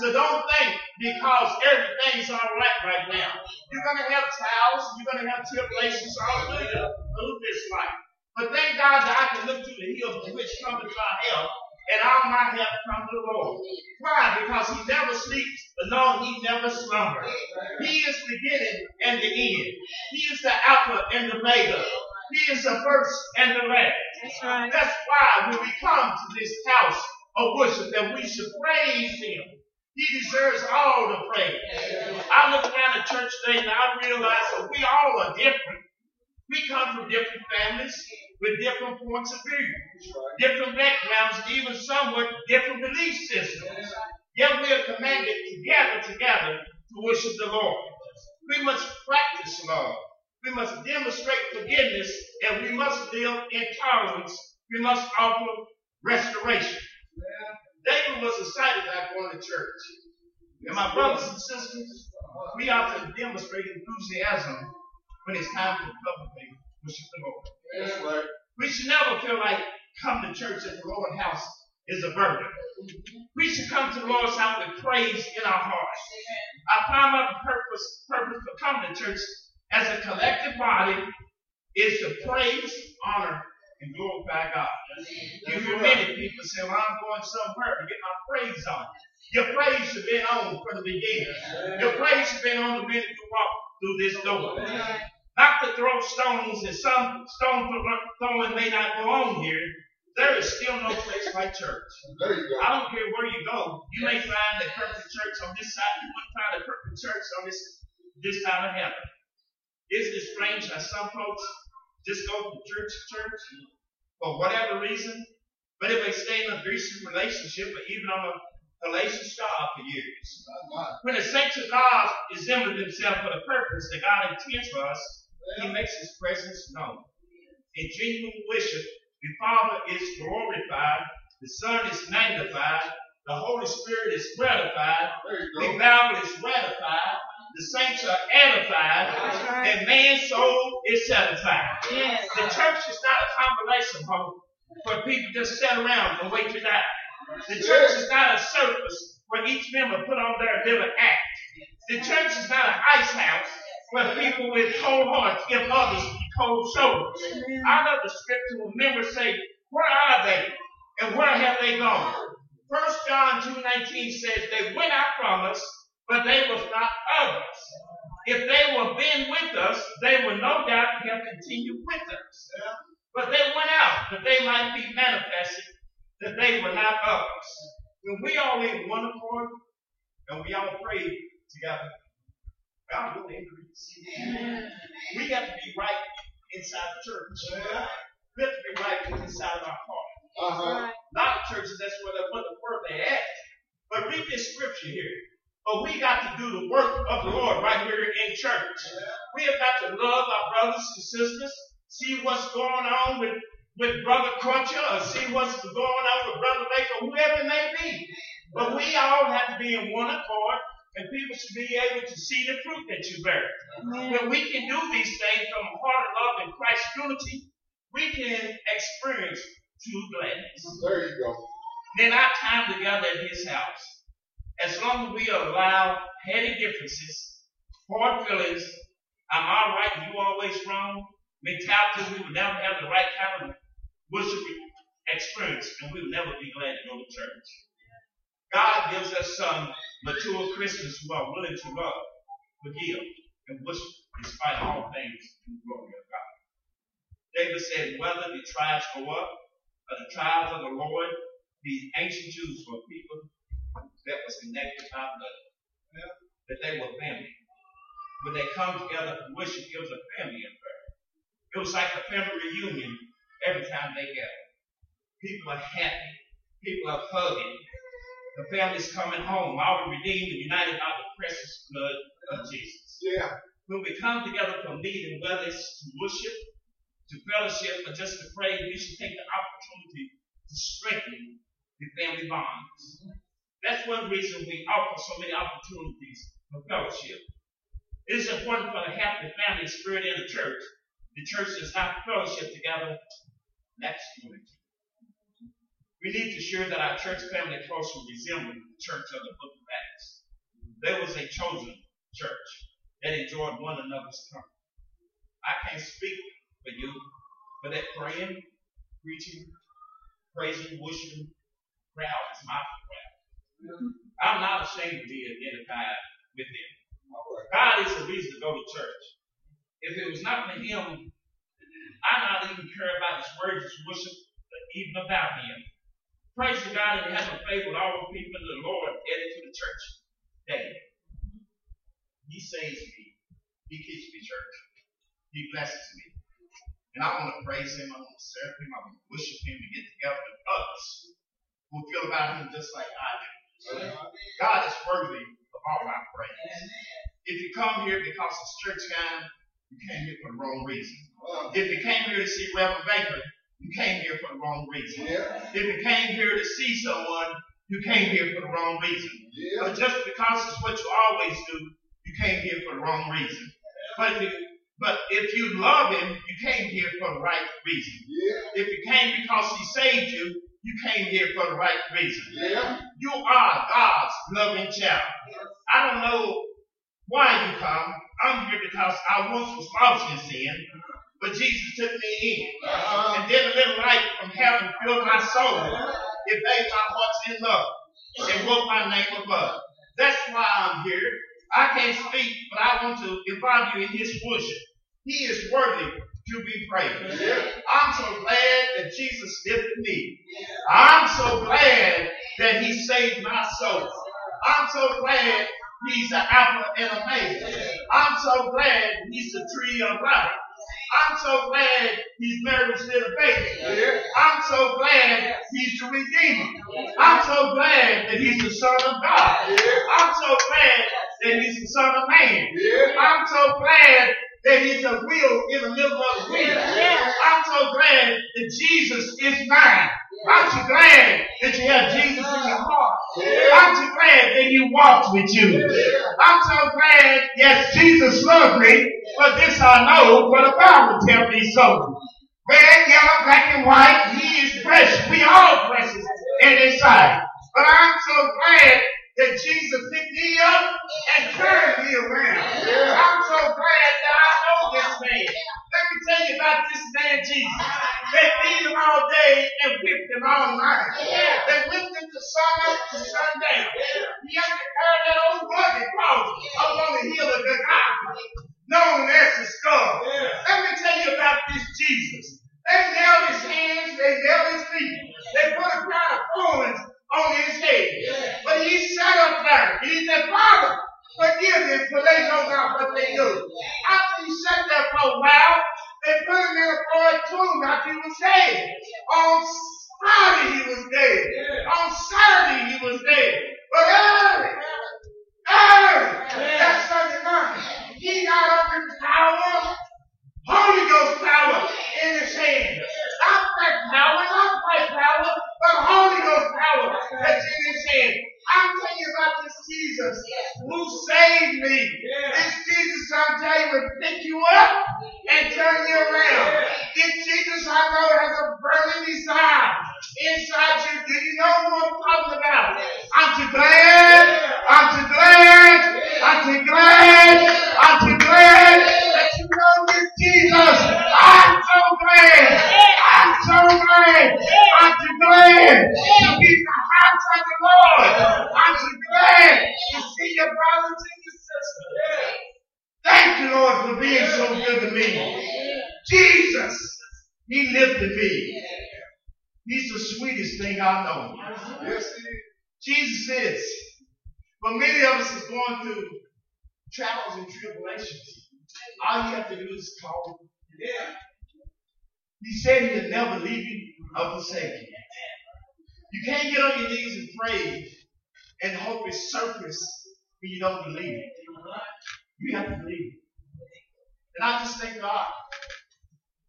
So don't think because everything's all right right now. You're going to have trials, you're going to have tribulations all through this life. But thank God that I can look to the hills from which cometh my help, and all my help from the Lord. Why? Because he never sleeps, but no, he never slumbers. He is the beginning and the end. He is the Alpha and the Omega. He is the first and the last. That's right. That's why when we come to this house of worship, that we should praise Him. He deserves all the praise. I look around the church today and I realize that we all are different. We come from different families with different points of view, different backgrounds, even somewhat different belief systems. Yet we are commanded together, together to worship the Lord. We must practice love. We must demonstrate forgiveness and we must live in tolerance. We must offer restoration. David was excited about going to church. And my brothers and sisters, we ought to demonstrate enthusiasm when it's time to publicly worship the Lord. We should never feel like coming to church at the Lord's house is a burden. We should come to the Lord's house with praise in our hearts. I find my purpose, purpose for coming to church as a collective body is to praise, honor, and glorify God. You hear many people say, well, I'm going somewhere to get my praise on. Your praise should be on from the beginning. Your praise should be on the minute you walk through this door. Not to throw stones, and some stone throwing may not go on here. There is still no place like church. There you go. I don't care where you go. You may find the perfect church on this side. You wouldn't find the perfect church on this this side of heaven. Isn't it strange how some folks just go from church to church for whatever reason? But if they stay in a abusive relationship or even on a hellacious job for years. When the saints of God assemble themselves for the purpose that God intends for us, He makes His presence known. In genuine worship, the Father is glorified, the Son is magnified, the Holy Spirit is gratified, the. Bible is ratified, the saints are edified, right. and man's soul is satisfied. Yes. The church is not a combination home for people just sit around and wait to die. The church is not a circus where each member put on their little act. The church is not an ice house where people with cold hearts give others cold shoulders. I love the scripture when members say, Where are they? And where have they gone? First John 2.19 says they went out from us, but they was not of us. If they were been with us, they would no doubt have continued with us. But they went out that they might be manifested that they were not of us. When we all in one accord and we all pray together, God will increase. We got to be right inside the church. We have to be right inside of our heart. Uh-huh. A lot of churches, that's where they put the word they at. But read this scripture here. But we got to do the work of the Lord right here in church. We have got to love our brothers and sisters, see what's going on with, with Brother Cruncher, or see what's going on with Brother Baker, whoever it may be. But we all have to be in one accord, and people should be able to see the fruit that you bear. When we can do these things from a heart of love and Christ's unity, we can experience true gladness. There you go. Then our time together at his house. As long as we allow petty differences, hard feelings, I'm all right you always wrong, mentality, we will never have the right kind of worship experience and we will never be glad to go to church. God gives us some mature Christians who are willing to love, forgive, and worship despite all things in the glory of God. David said, whether the trials go up or the trials of the Lord, these ancient Jews were people that was connected by blood. That they were family. When they come together to worship, it was a family affair. It was like a family reunion every time they gather. People are happy. People are hugging. The family's coming home, all redeemed and united by the precious blood of Jesus. Yeah. When we come together for meeting, whether it's to worship, to fellowship, or just to pray, we should take the opportunity to strengthen the family bonds. That's one reason we offer so many opportunities for fellowship. It is important for the happy family spirit in the church. The church does not fellowship together. That's unity. We need to ensure that our church family closely resembles the church of the book of Acts. There was a chosen church that enjoyed one another's company. I can't speak for you, but that praying, preaching, praising, worshiping crowd is my crowd. I'm not ashamed to be identified with them. God is the reason to go to church. If it was not for Him, I not even care about His words, His worship, but even about Him. Praise to God have a faith with all the people in the Lord headed to the church daily. He saves me. He keeps me church. He blesses me. And I want to praise Him. I want to serve Him. I want to worship Him and get together with others who feel about Him just like I do. God is worthy of all our praise. If you come here because it's church time, you came here for the wrong reason. If you came here to see Reverend Baker, you came here for the wrong reason. Yeah. If you came here to see someone, you came here for the wrong reason. Yeah. But just because it's what you always do, you came here for the wrong reason. But if you, but if you love him, you came here for the right reason. Yeah. If you came because he saved you, you came here for the right reason. Yeah. You are God's loving child. I don't know why you come. I'm here because I once was lost in sin, but Jesus took me in. And then a little light from heaven filled my soul. It made my heart in love. And wrote my name above. That's why I'm here. I can't speak, but I want to involve you in his worship. He is worthy to be praised. I'm so glad that Jesus lifted me. I'm so glad that he saved my soul. I'm so glad he's the Alpha and Omega. I'm so glad he's the tree of life. I'm so glad he's Mary's little baby. Yeah. I'm so glad he's the Redeemer. I'm so glad that he's the Son of God. I'm so glad that he's the Son of Man. I'm so glad that he's a wheel in the middle of the wheel. Yeah. I'm so glad that Jesus is mine. I'm so glad that you have Jesus in your heart? Aren't so glad that he walked with you? I'm so glad, yes, Jesus loved me, but this I know, for the Bible tells me so. Red, yellow, black, and white, he is precious. We all precious in his sight. But I'm so glad that Jesus picked me up and turned me around. I'm so glad that I know this man. Let me tell you about this man Jesus. They beat him all day and whipped him all night. They whipped him to sun up to sundown. He had to carry that old rugged cross up on the hill of Golgotha, known as the skull. Let me tell you about this Jesus. They nailed his hands, they nailed his feet, they put a crown of thorns on his head. But he sat up there. He said, Father, forgive them, for they know not what they do. After he sat there for a while, they put him in a boy tomb after he was dead. On Friday he was dead. On Saturday he was dead. But early, early, that Sunday morning, he got up in power, Holy Ghost power in his hand. Not that power, not white power, but Holy Ghost power that's in his hand. I'm telling you about this Jesus who saved me. This Jesus, I'm telling you, will pick you up and turn you around. This Jesus I know has a burning desire inside you. Do you know what I'm talking about? Aren't you glad? Aren't you glad? Aren't you glad? Aren't you glad that you know this Jesus? I'm so glad. I'm so glad. Aren't you glad to be in the house of the Lord? Aren't you glad to see your brothers and your sisters? Thank you, Lord, for being so good to me. Jesus, He lifted me. He's the sweetest thing I know. Yes, he is. Jesus is. But many of us is going through trials and tribulations. All you have to do is call him. He said he'll never leave you or forsake you. You can't get on your knees and pray and hope it surface when you don't believe it. You have to believe it. And I just thank God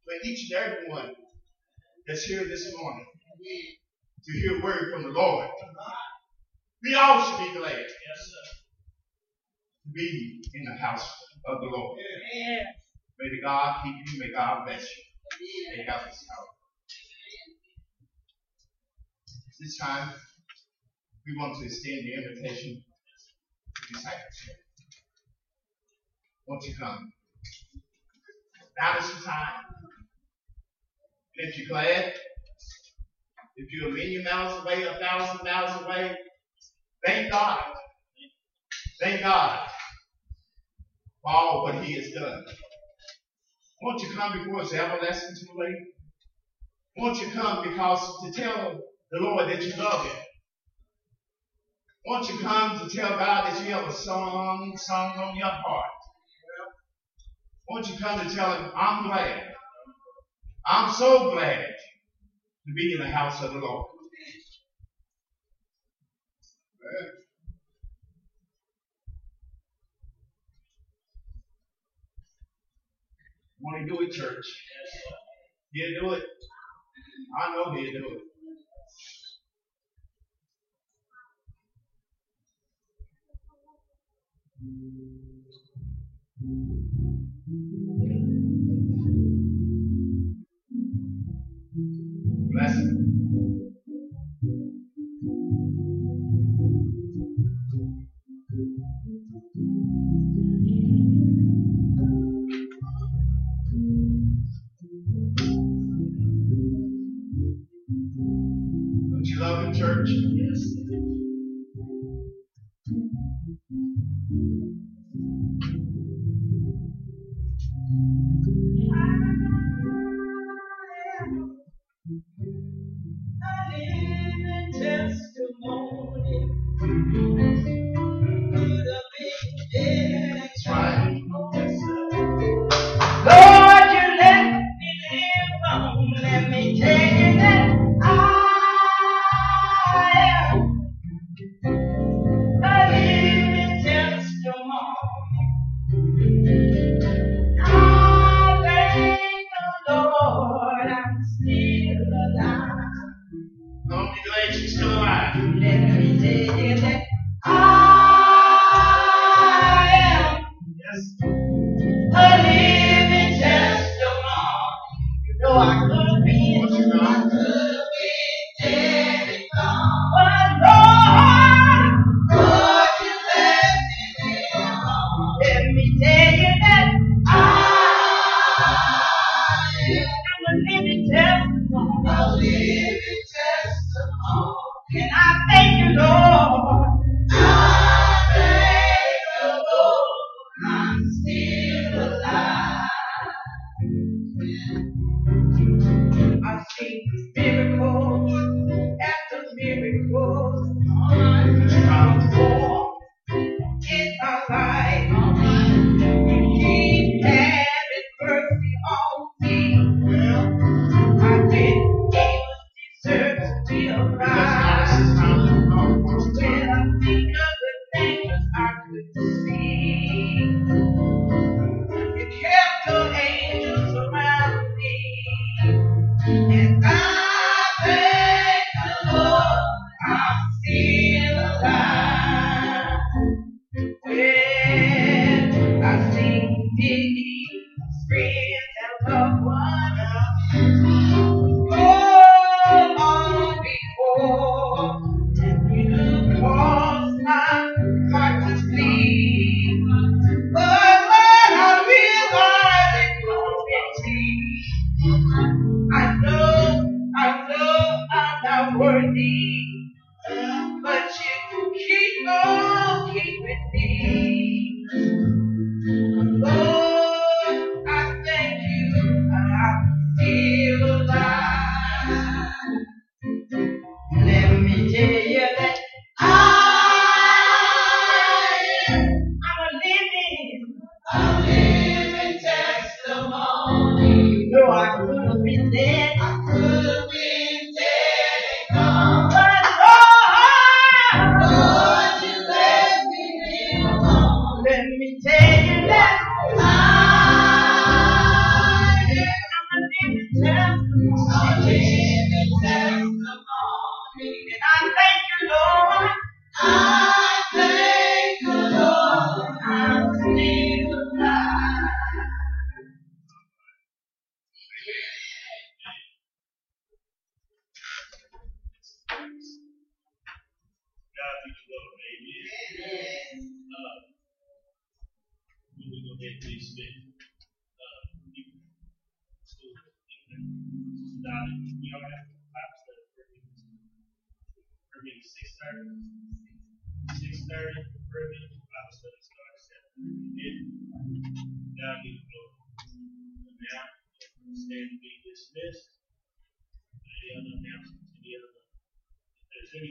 for each and every one that's here this morning to hear a word from the Lord. We all should be glad to be in the house of the Lord. May the God keep you. May God bless you. May God bless you. This time, we want to extend the invitation to discipleship. Won't you come? Now is the time. And if you're glad, if you're a million miles away, a thousand miles away, thank God. Thank God for all what He has done. Won't you come before His everlasting too late? Won't you come because to tell the Lord that you love Him? Won't you come to tell God that you have a song, song on your heart? Won't you come to tell Him, I'm glad. I'm so glad to be in the house of the Lord. Want to do it, church? He'll do it. I know he'll do it. Bless. Don't you love him, church? Yes.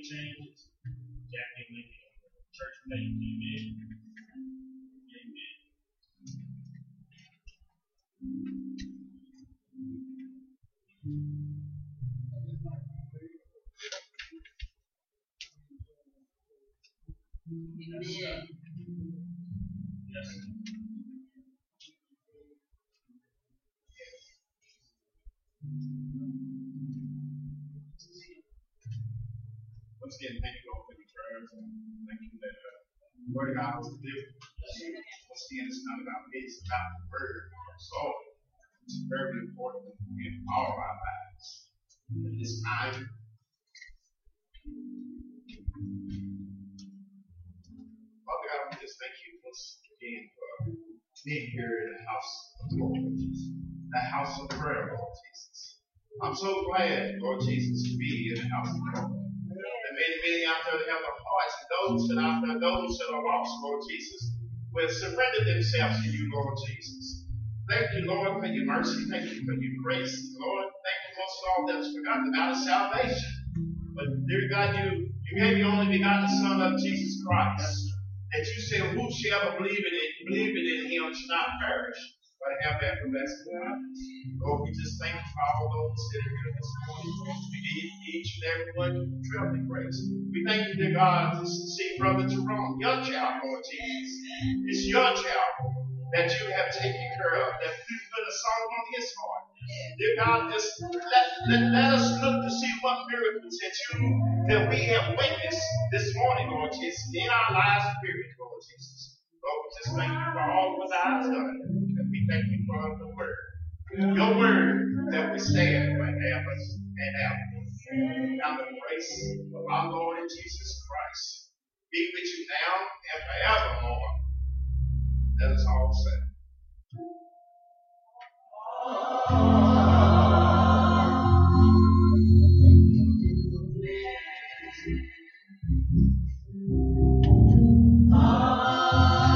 Changes, Jack can make it church page, amen. Amen. I'm so glad, Lord Jesus, to be in the house of the. There are many, many out there that have their hearts, those that out there, those that are lost, Lord Jesus, will surrender themselves to you, Lord Jesus. Thank you, Lord, for your mercy. Thank you for your grace, Lord. Thank you most of all that was forgotten about is salvation. But dear God, you, you gave your only begotten Son of Jesus Christ. That you said, whosoever believe in it, believe in him shall not perish, but have everlasting life. Lord, we just thank you for all those that are here this morning. We give each and every one traveling grace. We thank you, dear God, to see Brother Jerome, your child, Lord Jesus. It's your child that you have taken care of, that you put a song on his heart. Dear God, just let, let, let us look to see what miracles that you that we have witnessed this morning, Lord Jesus, in our lives period, Lord Jesus. Lord, we just thank you for all what thou hast done. Thank you for the word. Your word that we stand forever and ever. Now the grace of our Lord and Jesus Christ be with you now and forevermore. Let us all say.